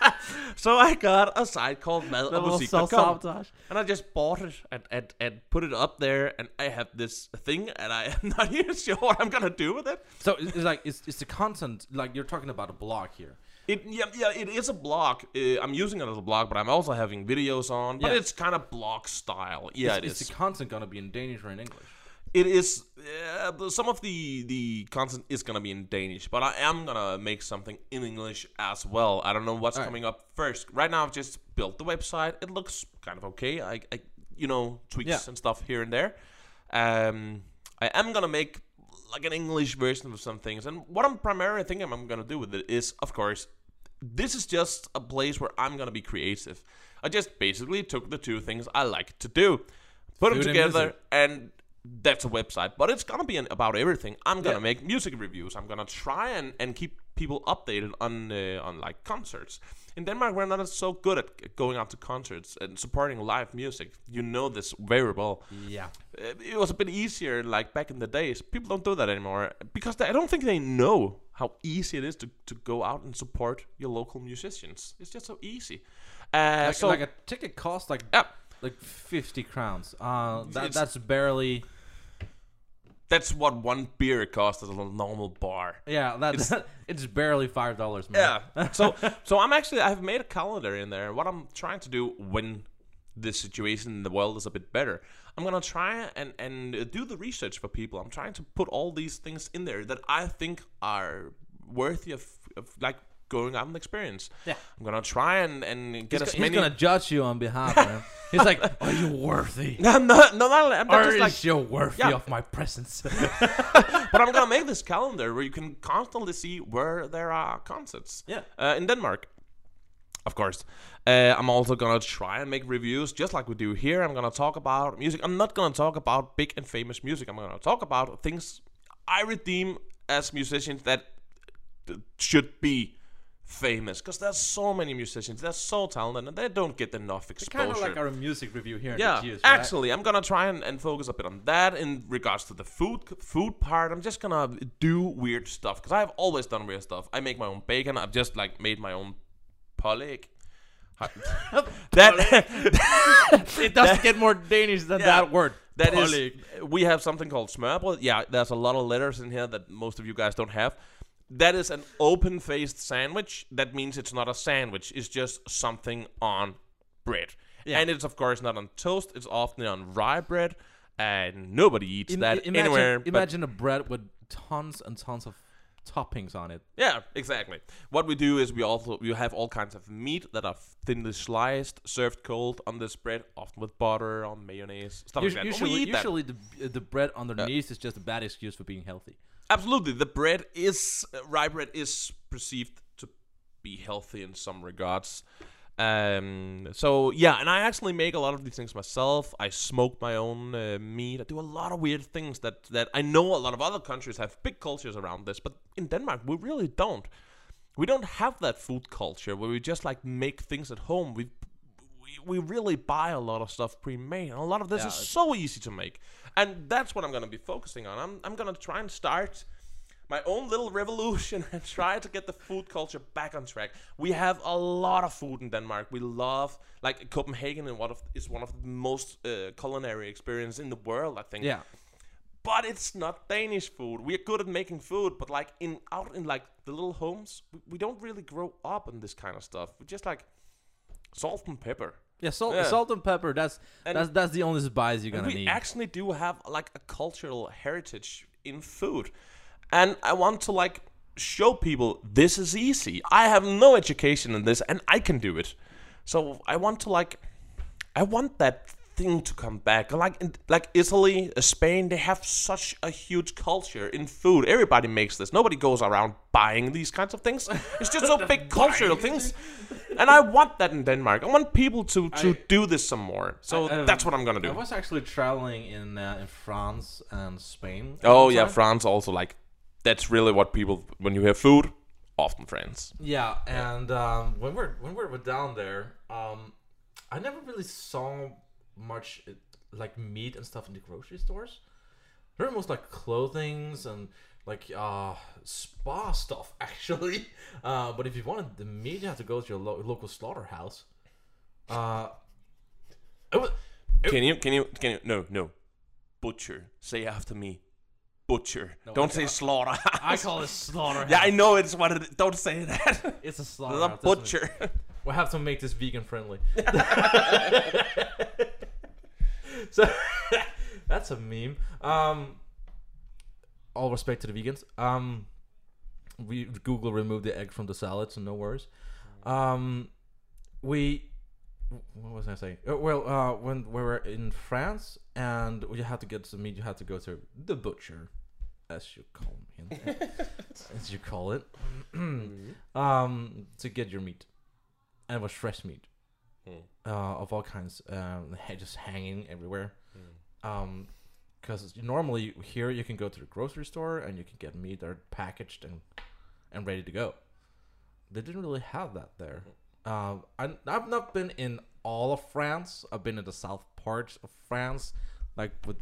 So I got a site called madmusik.com. self-sabotage. And I just bought it and, and, and put it up there, and I have this thing, and I am not even sure what I'm gonna do with it. So it's it's like it's, it's the content like you're talking about a blog here. It yeah, yeah it is a blog. Uh, I'm using it as a blog, but I'm also having videos on. But Yeah. it's kind of blog style. Yeah, is, it is is. the content gonna be in Danish or in English? It is. Uh, some of the the content is gonna be in Danish, but I am gonna make something in English as well. I don't know what's coming up first. Right now, I've just built the website. It looks kind of okay. I, I you know, tweaks Yeah. and stuff here and there. Um, I am gonna make like an English version of some things, and what I'm primarily thinking I'm gonna do with it is, of course, this is just a place where I'm gonna be creative. I just basically took the two things I like to do, put them Food and together, music. and that's a website. But it's gonna be an, about everything. I'm gonna Yeah. make music reviews. I'm gonna try and, and keep people updated on uh, on like concerts. In Denmark, we're not so good at going out to concerts and supporting live music. You know this very well. Yeah. Uh, It was a bit easier like back in the days. People don't do that anymore because they, I don't think they know how easy it is to, to go out and support your local musicians. It's just so easy. Uh, Like, so like a ticket costs like yeah, like fifty crowns. Uh, that, that's barely. That's what one beer costs at a normal bar. Yeah, that's it's, barely five dollars. Yeah. so so I'm actually I've made a calendar in there. What I'm trying to do when this situation in the world is a bit better, I'm gonna try and and uh, do the research for people. I'm trying to put all these things in there that I think are worthy of, of like going out and experience. Yeah. I'm gonna try and and He's, get go- as he's gonna judge you on behalf, man. He's like, "Are you worthy? no, no, no, no, I'm not just like you're worthy Yeah. of my presence?" but I'm gonna make this calendar where you can constantly see where there are concerts. Yeah. Uh, in Denmark, of course. Uh, I'm also gonna try and make reviews just like we do here. I'm gonna talk about music. I'm not gonna talk about big and famous music. I'm gonna talk about things I redeem as musicians that should be famous because there's so many musicians. They're so talented and they don't get enough exposure. kind of like our music review here. Yeah, Gears, right? actually, I'm gonna try and, and focus a bit on that in regards to the food food part. I'm just gonna do weird stuff because I've always done weird stuff. I make my own bacon. I've just like made my own pålæg. that it doesn't get more Danish than Yeah. that word. that is Pålæg. we have something called smørrebrød. Yeah, there's a lot of letters in here that most of you guys don't have. That is an open-faced sandwich. That means it's not a sandwich. It's just something on bread. Yeah. And it's of course not on toast. It's often on rye bread, and nobody eats Im- that imagine, anywhere. Imagine a bread with tons and tons of toppings on it. yeah, exactly. What we do is we also we have all kinds of meat that are thinly sliced, served cold on this bread, often with butter or mayonnaise, stuff Us- like that. Usually, eat that. the the bread uh, underneath is just a bad excuse for being healthy. Absolutely, the bread is uh, rye bread is perceived to be healthy in some regards. Um, so yeah, and I actually make a lot of these things myself. I smoke my own uh, meat. I do a lot of weird things that that I know a lot of other countries have big cultures around this, but in Denmark we really don't. We don't have that food culture where we just like make things at home. We we, we really buy a lot of stuff pre-made, and a lot of this Yeah, is so easy to make. And that's what I'm gonna be focusing on. I'm I'm gonna try and start my own little revolution and try to get the food culture back on track. We have a lot of food in Denmark. We love like Copenhagen and one of is one of the most uh, culinary experience in the world. I think. Yeah. But it's not Danish food. We are good at making food, but like in out in like the little homes, we, we don't really grow up in this kind of stuff. We just like salt and pepper. Yeah, salt, Yeah. salt and pepper. That's And- that's that's the only spice you're gonna we need. We actually do have like a cultural heritage in food. And I want to like show people this is easy. I have no education in this and I can do it. So I want to like I want that thing to come back. Like like Italy, uh, Spain, they have such a huge culture in food. Everybody makes this. Nobody goes around buying these kinds of things. It's just so big cultural things. And I want that in Denmark. I want people to to I- do this some more. So I- um, that's what I'm gonna do. I was actually traveling in uh, in France and Spain. Oh yeah, time. France also like that's really what people when you have food, often friends. Yeah, and um, when we're when we were down there, um, I never really saw much uh, like meat and stuff in the grocery stores. They're most like clothings and like uh spa stuff actually. Uh, but if you wanted the meat, you have to go to your lo- local slaughterhouse. Uh, it was, Can you can you can you no no butcher say after me butcher don't say slaughter I call it slaughterhouse. yeah I know it's what it don't say that it's a the slaughterhouse. doesn't butcher We'll have to make this vegan friendly. so that's a meme. Um, all respect to the vegans. Um, we Google removed the egg from the salad, so no worries. Um, we what was I saying? Uh, well, uh, when we were in France and you had to get some meat, you had to go to the butcher, as you call him, as you call it, um, to get your meat, and it was fresh meat, Hmm. uh, of all kinds, um, just hanging everywhere. Um, because normally here you can go to the grocery store and you can get meat that are packaged and and ready to go. They didn't really have that there. Um, I, I've not been in all of France. I've been in the south parts of France, like with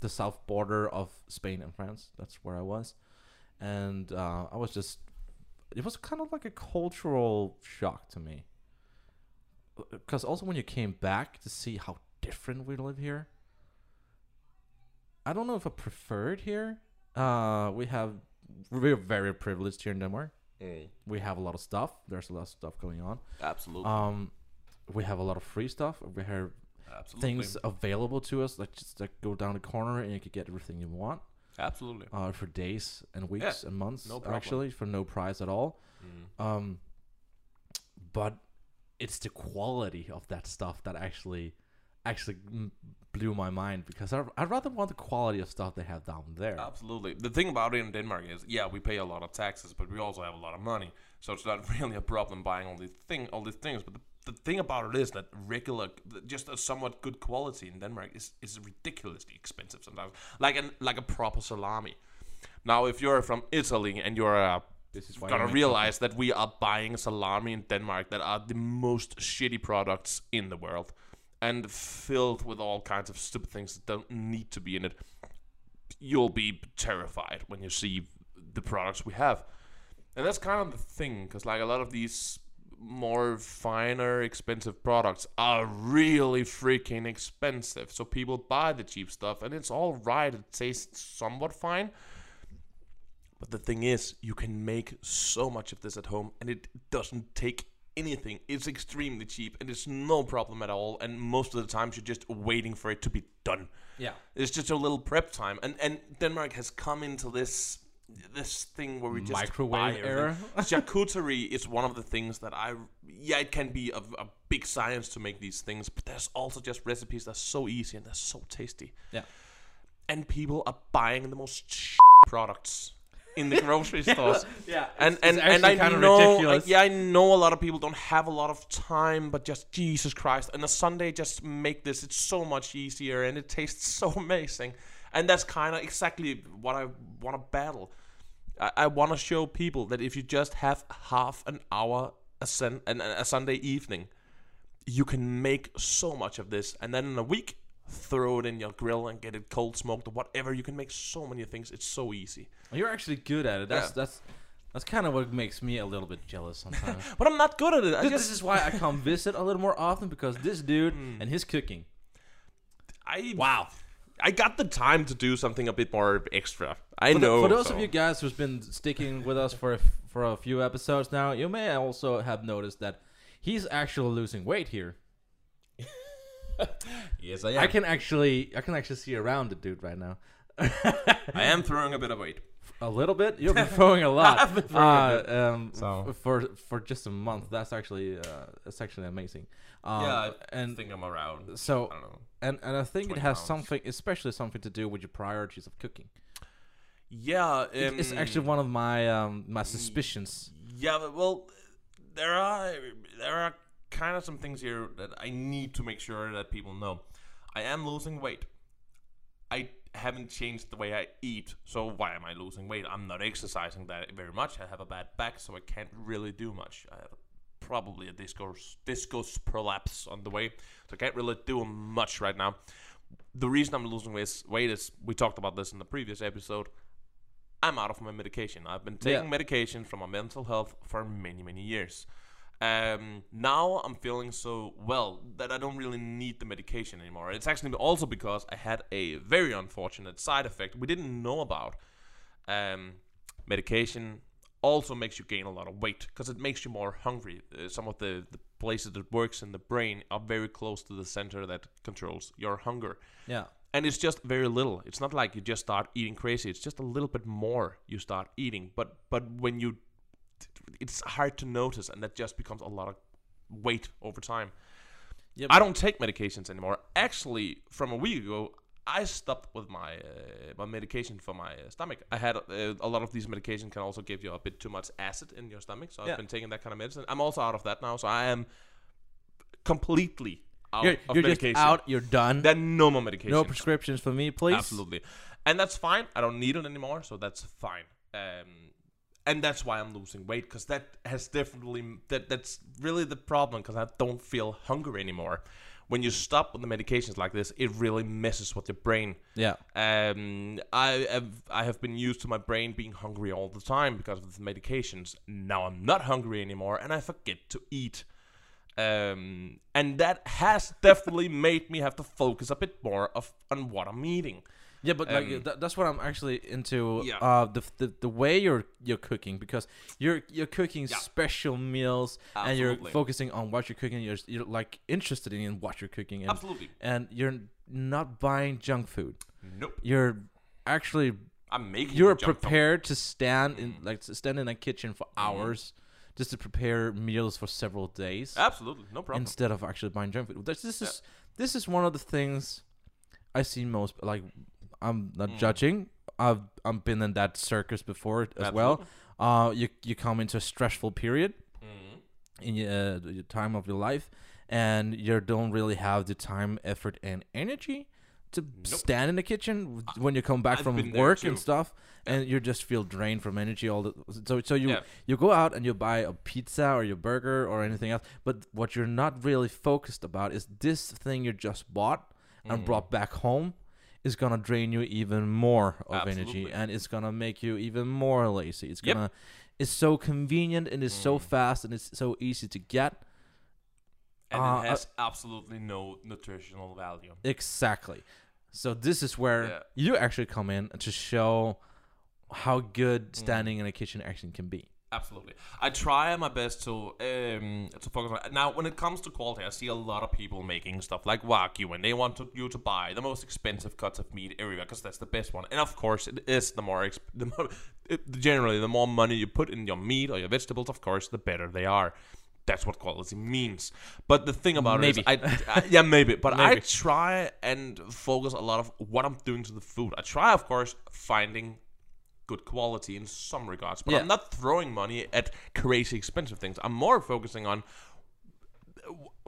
the south border of Spain and France. That's where I was, and uh, I was just. It was kind of like a cultural shock to me. Because also when you came back to see how different we live here, I don't know if I prefer it here. Uh, we have we're very privileged here in Denmark. We have a lot of stuff. There's a lot of stuff going on. absolutely Um, we have a lot of free stuff. We have absolutely things available to us, like just like go down the corner and you can get everything you want absolutely uh, for days and weeks and months. no actually, for no price at all. Mm. Um, but it's the quality of that stuff that actually actually blew my mind because I I rather want the quality of stuff they have down there. Absolutely. The thing about it in Denmark is, yeah, we pay a lot of taxes, but we also have a lot of money, so it's not really a problem buying all these thing, all these things. But the, the thing about it is that regular, just a somewhat good quality in Denmark is is ridiculously expensive sometimes. Like an like a proper salami. Now, if you're from Italy and you're a This is why gotta realize that we are buying salami in Denmark that are the most shitty products in the world and filled with all kinds of stupid things that don't need to be in it. You'll be terrified when you see the products we have. And that's kind of the thing, because like a lot of these more finer, expensive products are really freaking expensive. So people buy the cheap stuff, and it's all right. It tastes somewhat fine. But the thing is, you can make so much of this at home, and it doesn't take anything. It's extremely cheap, and it's no problem at all. And most of the times, you're just waiting for it to be done. Yeah. It's just a little prep time, and and Denmark has come into this this thing where we just Microwave everything. Charcuterie is one of the things that I yeah it can be a, a big science to make these things, but there's also just recipes that are so easy and they're so tasty, Yeah. and people are buying the most products in the grocery stores. yeah, and and, and I know, I, yeah, I know a lot of people don't have a lot of time, but just Jesus Christ, and a Sunday just make this. It's so much easier, and it tastes so amazing, and that's kind of exactly what I want to battle. I, I want to show people that if you just have half an hour a, sun, a Sunday evening, you can make so much of this, and then in a week throw it in your grill and get it cold smoked or whatever. You can make so many things. It's so easy. You're actually good at it. That's yeah. that's that's kind of what makes me a little bit jealous sometimes. but I'm not good at it. This, just... this, is why I come visit a little more often because this dude mm. and his cooking. I wow. I got the time to do something a bit more extra. I for know. The, for those so. of you guys who's been sticking with us for a, for a few episodes now, you may also have noticed that he's actually losing weight here. yes, I am. I can actually, I can actually see around the dude right now. I am throwing a bit of weight. A little bit. You've been throwing a lot. throwing uh, a um, so. for for just a month. That's actually uh, that's actually amazing. Um, yeah, I and think I'm around. So, I and and I think it has pounds. something, especially something to do with your priorities of cooking. Yeah, um, it's actually one of my um, my suspicions. Yeah, well, there are there are kind of some things here that I need to make sure that people know. I am losing weight. I haven't changed the way I eat, so why am I losing weight? I'm not exercising that very much. I have a bad back, so I can't really do much. I have probably a discus discus prolapse on the way, so I can't really do much right now. The reason I'm losing weight is we talked about this in the previous episode. I'm out of my medication. I've been taking yeah. medication for my mental health for many many years. Um, now I'm feeling so well that I don't really need the medication anymore. It's actually also because I had a very unfortunate side effect we didn't know about. Um, medication also makes you gain a lot of weight because it makes you more hungry. Uh, some of the, the places that works in the brain are very close to the center that controls your hunger. Yeah. And it's just very little. It's not like you just start eating crazy. It's just a little bit more you start eating. But but when you it's hard to notice, and that just becomes a lot of weight over time. Yep. I don't take medications anymore. Actually, from a week ago, I stopped with my uh, my medication for my uh, stomach. I had uh, a lot of these medications can also give you a bit too much acid in your stomach, so yeah. I've been taking that kind of medicine. I'm also out of that now, so I am completely out you're, of you're medication. just out. You're done. Then no more medication. No prescriptions for me, please. Absolutely, and that's fine. I don't need it anymore, so that's fine. Um, and that's why I'm losing weight because that has definitely that that's really the problem because I don't feel hungry anymore. When you stop with the medications like this, it really messes with your brain. Yeah. Um, I have I have been used to my brain being hungry all the time because of the medications. Now I'm not hungry anymore, and I forget to eat. Um, and that has definitely made me have to focus a bit more of on what I'm eaating. Yeah, but like um, th- that's what I'm actually into. Yeah. Uh, the, the the way you're you're cooking because you're you're cooking yeah. special meals Absolutely. and you're focusing on what you're cooking. You're you're like interested in what you're cooking. And, Absolutely. And you're not buying junk food. Nope. You're actually. I'm making. You're prepared to stand in mm. like stand in a kitchen for mm. hours. Just to prepare meals for several days. Absolutely, no problem. Instead of actually buying junk food, this, this is this is one of the things I see most like I'm not mm. judging. I've I've been in that circus before as Absolutely. well. Uh, you you come into a stressful period mm. in your, uh, your time of your life, and you don't really have the time, effort, and energy to nope. stand in the kitchen when you come back I've from work and stuff, yeah. and you just feel drained from energy all the. So so you yeah. you go out and you buy a pizza or your burger or anything else, but what you're not really focused about is this thing you just bought and mm. brought back home is gonna drain you even more of Absolutely. energy and it's gonna make you even more lazy. It's gonna it's so convenient and it's mm. so fast and it's so easy to get. And uh, it has uh, absolutely no nutritional value. Exactly. So this is where yeah. you actually come in to show how good mm. standing mm. in a kitchen actually can be. Absolutely, I try my best to um, to focus on. it. Now, when it comes to quality, I see a lot of people making stuff like wagyu, and they want to, you to buy the most expensive cuts of meat everywhere because that's the best one. And of course, it is the more, exp- the more it, generally the more money you put in your meat or your vegetables, of course, the better they are. That's what quality means. But the thing about maybe. it is, I, I, yeah, maybe. But maybe. I try and focus a lot of what I'm doing to the food. I try, of course, finding good quality in some regards. But Yeah. I'm not throwing money at crazy expensive things. I'm more focusing on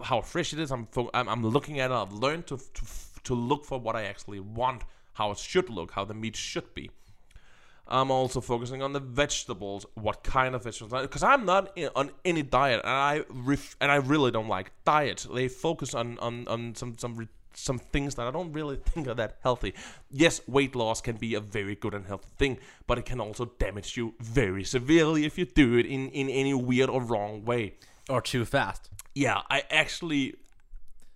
how fresh it is. I'm fo- I'm, I'm looking at it. I've learned to, to to look for what I actually want, how it should look, how the meat should be. I'm also focusing on the vegetables, what kind of vegetables, because I'm not in, on any diet, and I ref, and I really don't like diets. They focus on on, on some some some things that I don't really think are that healthy. Yes, weight loss can be a very good and healthy thing, but it can also damage you very severely if you do it in in any weird or wrong way. Or too fast. Yeah, I actually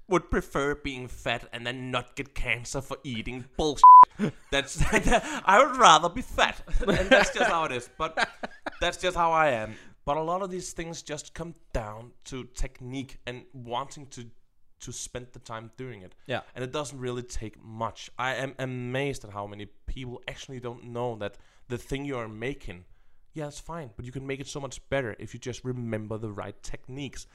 would prefer being fat and then not get cancer for eating bullshit. That's I would rather be fat, and that's just how it is. But that's just how I am. But a lot of these things just come down to technique and wanting to to spend the time doing it. Yeah. And it doesn't really take much. I am amazed at how many people actually don't know that the thing you are making, yeah, it's fine, but you can make it so much better if you just remember the right techniques.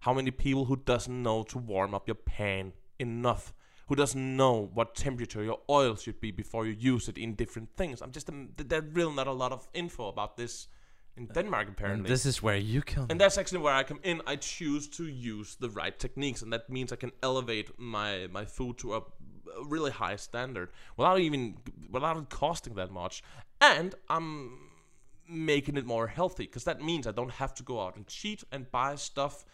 How many people who doesn't know to warm up your pan enough, who doesn't know what temperature your oil should be before you use it in different things. I'm just um, there's really not a lot of info about this in Denmark And apparently. this is where you come. And that's actually where I come in. I choose to use the right techniques, and that means I can elevate my my food to a, really high standard without even without it costing that much. And I'm making it more healthy because that means I don't have to go out and cheat and buy stuff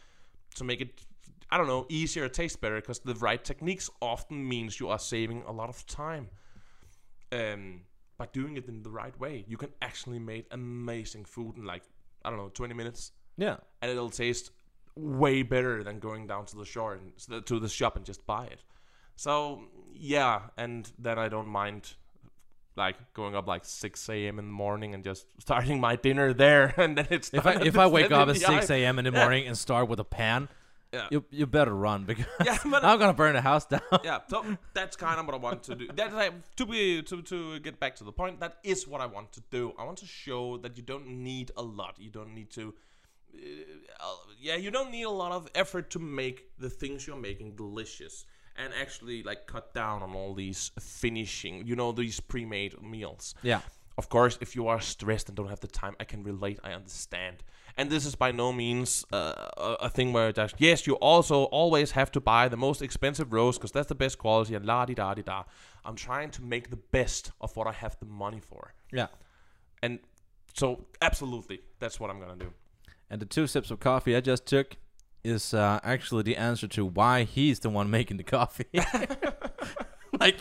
to make it I don't know easier or taste better because the right techniques often means you are saving a lot of time. Um, by doing it in the right way, you can actually make amazing food in like I don't know 20 minutes yeah. and it'll taste way better than going down to the shore and to the shop and just buy it. So yeah, and then I don't mind like going up like 6 a.m. in the morning and just starting my dinner there, and then it's If I if I wake up at six a.m. in the Yeah. morning and start with a pan, Yeah. you you better run because Yeah, but I'm gonna burn the house down. yeah, so that's kind of what I want to do. That's like, to be to to get back to the point. That is what I want to do. I want to show that you don't need a lot. You don't need to. Uh, yeah, you don't need a lot of effort to make the things you're making delicious and actually like cut down on all these finishing. You know these pre-made meals. Yeah. Of course, if you are stressed and don't have the time, I can relate. I understand. And this is by no means uh, a, thing where just yes, you also always have to buy the most expensive rose because that's the best quality and la di da di da. I'm trying to make the best of what I have the money for, Yeah. and so absolutely, that's what I'm gonna do. And the two sips of coffee I just took is uh, actually the answer to why he's the one making the coffee. like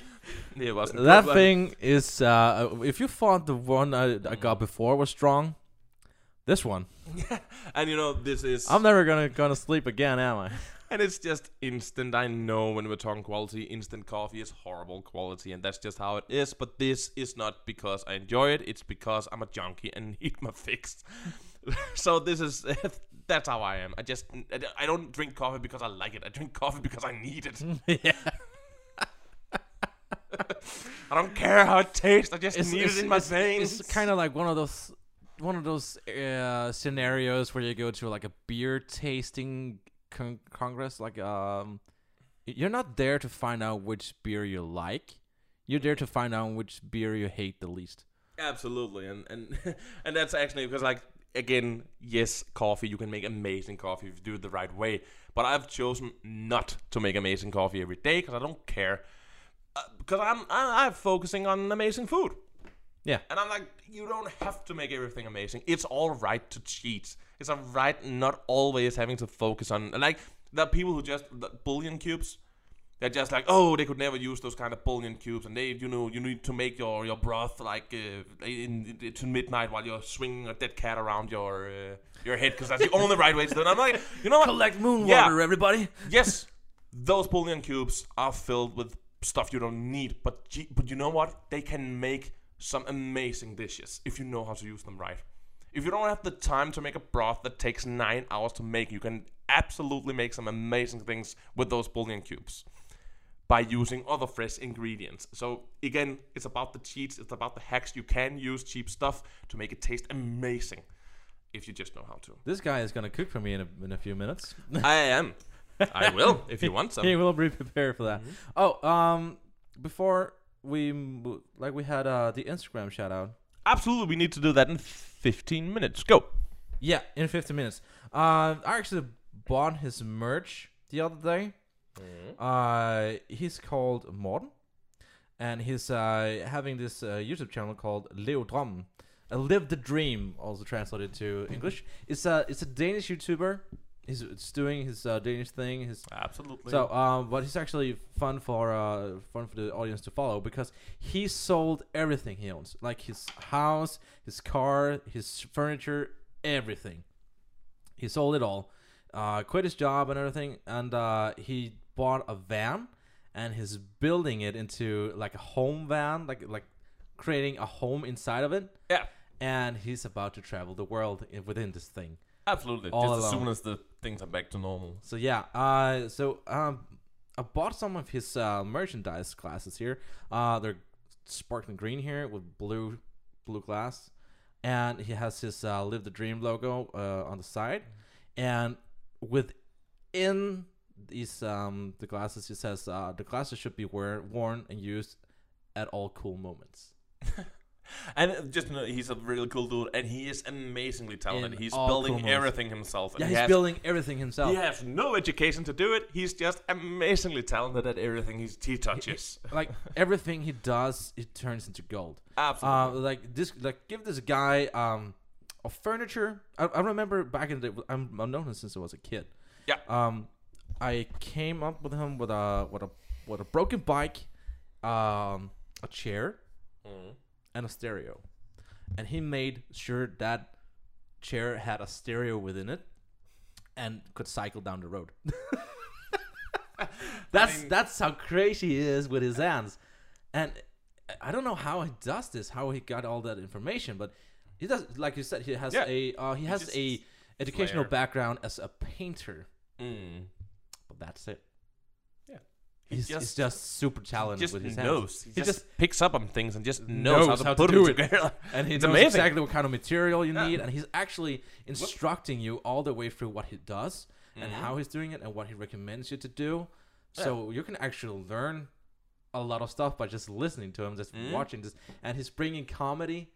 It wasn't that thing is. Uh, if you thought the one I, I got before was strong, this one and you know this is I'm never gonna gonna sleep again, am I? And it's just instant. I know when we're talking quality, instant coffee is horrible quality, and that's just how it is. But this is not because I enjoy it, it's because I'm a junkie and need my fix. so this is that's how I am. I just I don't drink coffee because I like it. I drink coffee because I need it. yeah. I don't care how it tastes. I just It's, need it in my veins. it's kind of like one of those one of those uh, scenarios where you go to like a beer tasting con- congress. Like um, you're not there to find out which beer you like. You're there to find out which beer you hate the least. Absolutely, and and and that's actually because like again, yes, coffee you can make amazing coffee if you do it the right way. But I've chosen not to make amazing coffee every day because I don't care. Uh, because I'm I, I'm focusing on amazing food. Yeah. And I'm like, you don't have to make everything amazing. It's all right to cheat. It's all right not always having to focus on like the people who just the bouillon cubes. They're just like, oh, they could never use those kind of bouillon cubes, and they, you know, you need to make your your broth like uh, in, in, to midnight while you're swinging a dead cat around your uh, your head, because that's the only right way to do it. I'm like, you know what? Collect moon Yeah. water, everybody. yes, those bouillon cubes are filled with stuff you don't need, but but you know what? They can make some amazing dishes if you know how to use them right. If you don't have the time to make a broth that takes nine hours to make, you can absolutely make some amazing things with those bouillon cubes by using other fresh ingredients. So again, it's about the cheats, it's about the hacks. You can use cheap stuff to make it taste amazing if you just know how to. This guy is gonna cook for me in a, in a few minutes. I am. I will if you want some. he will be prepared for that. Oh, um, before we like we had uh the Instagram shout out. Absolutely, we need to do that in 15 minutes. Go. Yeah, in 15 minutes. Uh, I actually bought his merch the other day. Uh, he's called Morten, and he's uh, having this uh, YouTube channel called Lev Drømmen. Uh, Live the Dream, also translated to English. It's a it's a Danish YouTuber. He's it's doing his uh, Danish thing. His Absolutely. so, um, but he's actually fun for uh, fun for the audience to follow because he sold everything he owns, like his house, his car, his furniture, everything. He sold it all, uh, quit his job and everything, and uh, he bought a van, and he's building it into like a home van, like like creating a home inside of it, yeah. and he's about to travel the world within this thing. Absolutely. All Just as soon as the things are back to normal. So yeah, uh, so um, I bought some of his uh, merchandise glasses here. Uh, they're sparkling green here with blue, blue glass, and he has his uh, "Live the Dream" logo uh, on the side, and within these um the glasses, he says uh, the glasses should be wear- worn and used at all cool moments. And uh, just know, he's a really cool dude, and he is amazingly talented. In he's building everything himself. Yeah, he he's has, building everything himself. He has no education to do it. He's just amazingly talented at everything he's, he touches. like everything he does, it turns into gold. Uh, Absolutely. like this, like give this guy um, a furniture. I, I remember back in the day. I'm, I've known him since I was a kid. Yeah. Um, I came up with him with a with a with a broken bike, um, a chair, Mhm. And a stereo, and he made sure that chair had a stereo within it, and could cycle down the road. that's mean- that's how crazy he is with his hands, and I don't know how he does this, how he got all that information, but he does. Like you said, he has Yeah. a uh, he has a educational background as a painter, Mm. but that's it. Yeah. He's, just- he's just super talented just with his knows. hands. He, just, picks up on things and just knows, knows how to how to put do them it. together. and he It's knows amazing. exactly what kind of material you Yeah. need, and he's actually instructing you all the way through what he does and Mhm. how he's doing it and what he recommends you to do. So you can actually learn a lot of stuff by just listening to him, just Mhm. watching this, and he's bringing comedy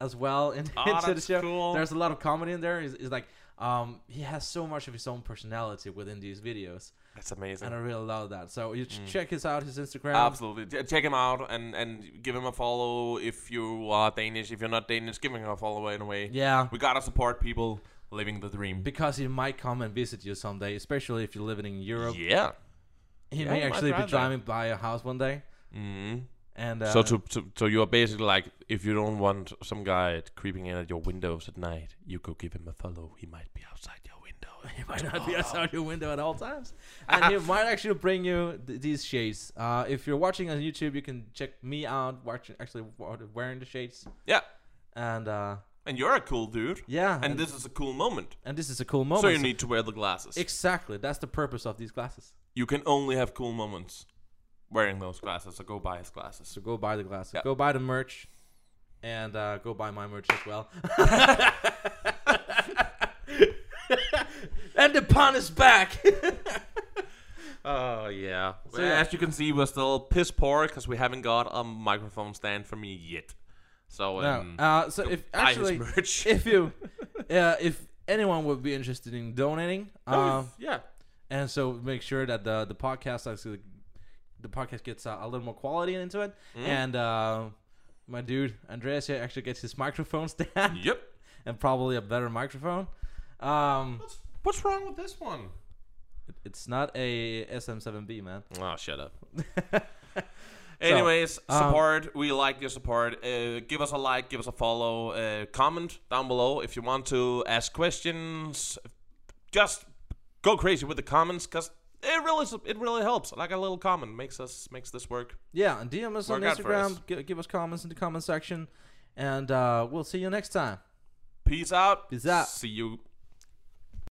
as well in, Oh, into the show. cool. There's a lot of comedy in there. He's, he's like, um, he has so much of his own personality within these videos, That's amazing. and I really love that. So you ch- Mm. check his out, his Instagram. Absolutely. Check him out and, and give him a follow if you are Danish. If you're not Danish, give him a follow in a way. Yeah, We gotta support people living the dream. because he might come and visit you someday, especially if you're living in Europe. Yeah. He Yeah, may he actually be driving by your house one day, hmm and uh, so to, to so you're basically like if you don't want some guy creeping in at your windows at night, you go give him a follow. He might be outside your window. he might not be outside your window at all times, and he might actually bring you th- these shades. Uh, if you're watching on YouTube, you can check me out watching actually wearing the shades, Yeah. and uh, And you're a cool dude. yeah, And this is a cool moment. and this is a cool moment. So you need to wear the glasses. exactly that's the purpose of these glasses. you can only have cool moments wearing those glasses. So go buy his glasses. So go buy the glasses, Yeah. go buy the merch, and uh, go buy my merch as well. and the pun is back. Oh yeah. So, Well, yeah. As you can see, we're still piss poor because we haven't got a microphone stand for me yet. So no. um, Uh, so if actually, merch. if you, uh, if anyone would be interested in donating, uh, yeah. and so make sure that the the podcast actually, the podcast gets uh, a little more quality into it, Mm. and uh, my dude Andreas here actually gets his microphone stand Yep. and probably a better microphone. Um, What's wrong with this one? it's not a SM7B, man. Oh, shut up. Anyways, um, support. we like your support. Uh, give us a like, give us a follow, uh, comment down below if you want to ask questions. Just go crazy with the comments because it really it really helps. Like a little comment makes us makes this work. Yeah, and DM us on Work for us. Instagram. Give, give us comments in the comment section, and uh, we'll see you next time. Peace out. Peace out. See you.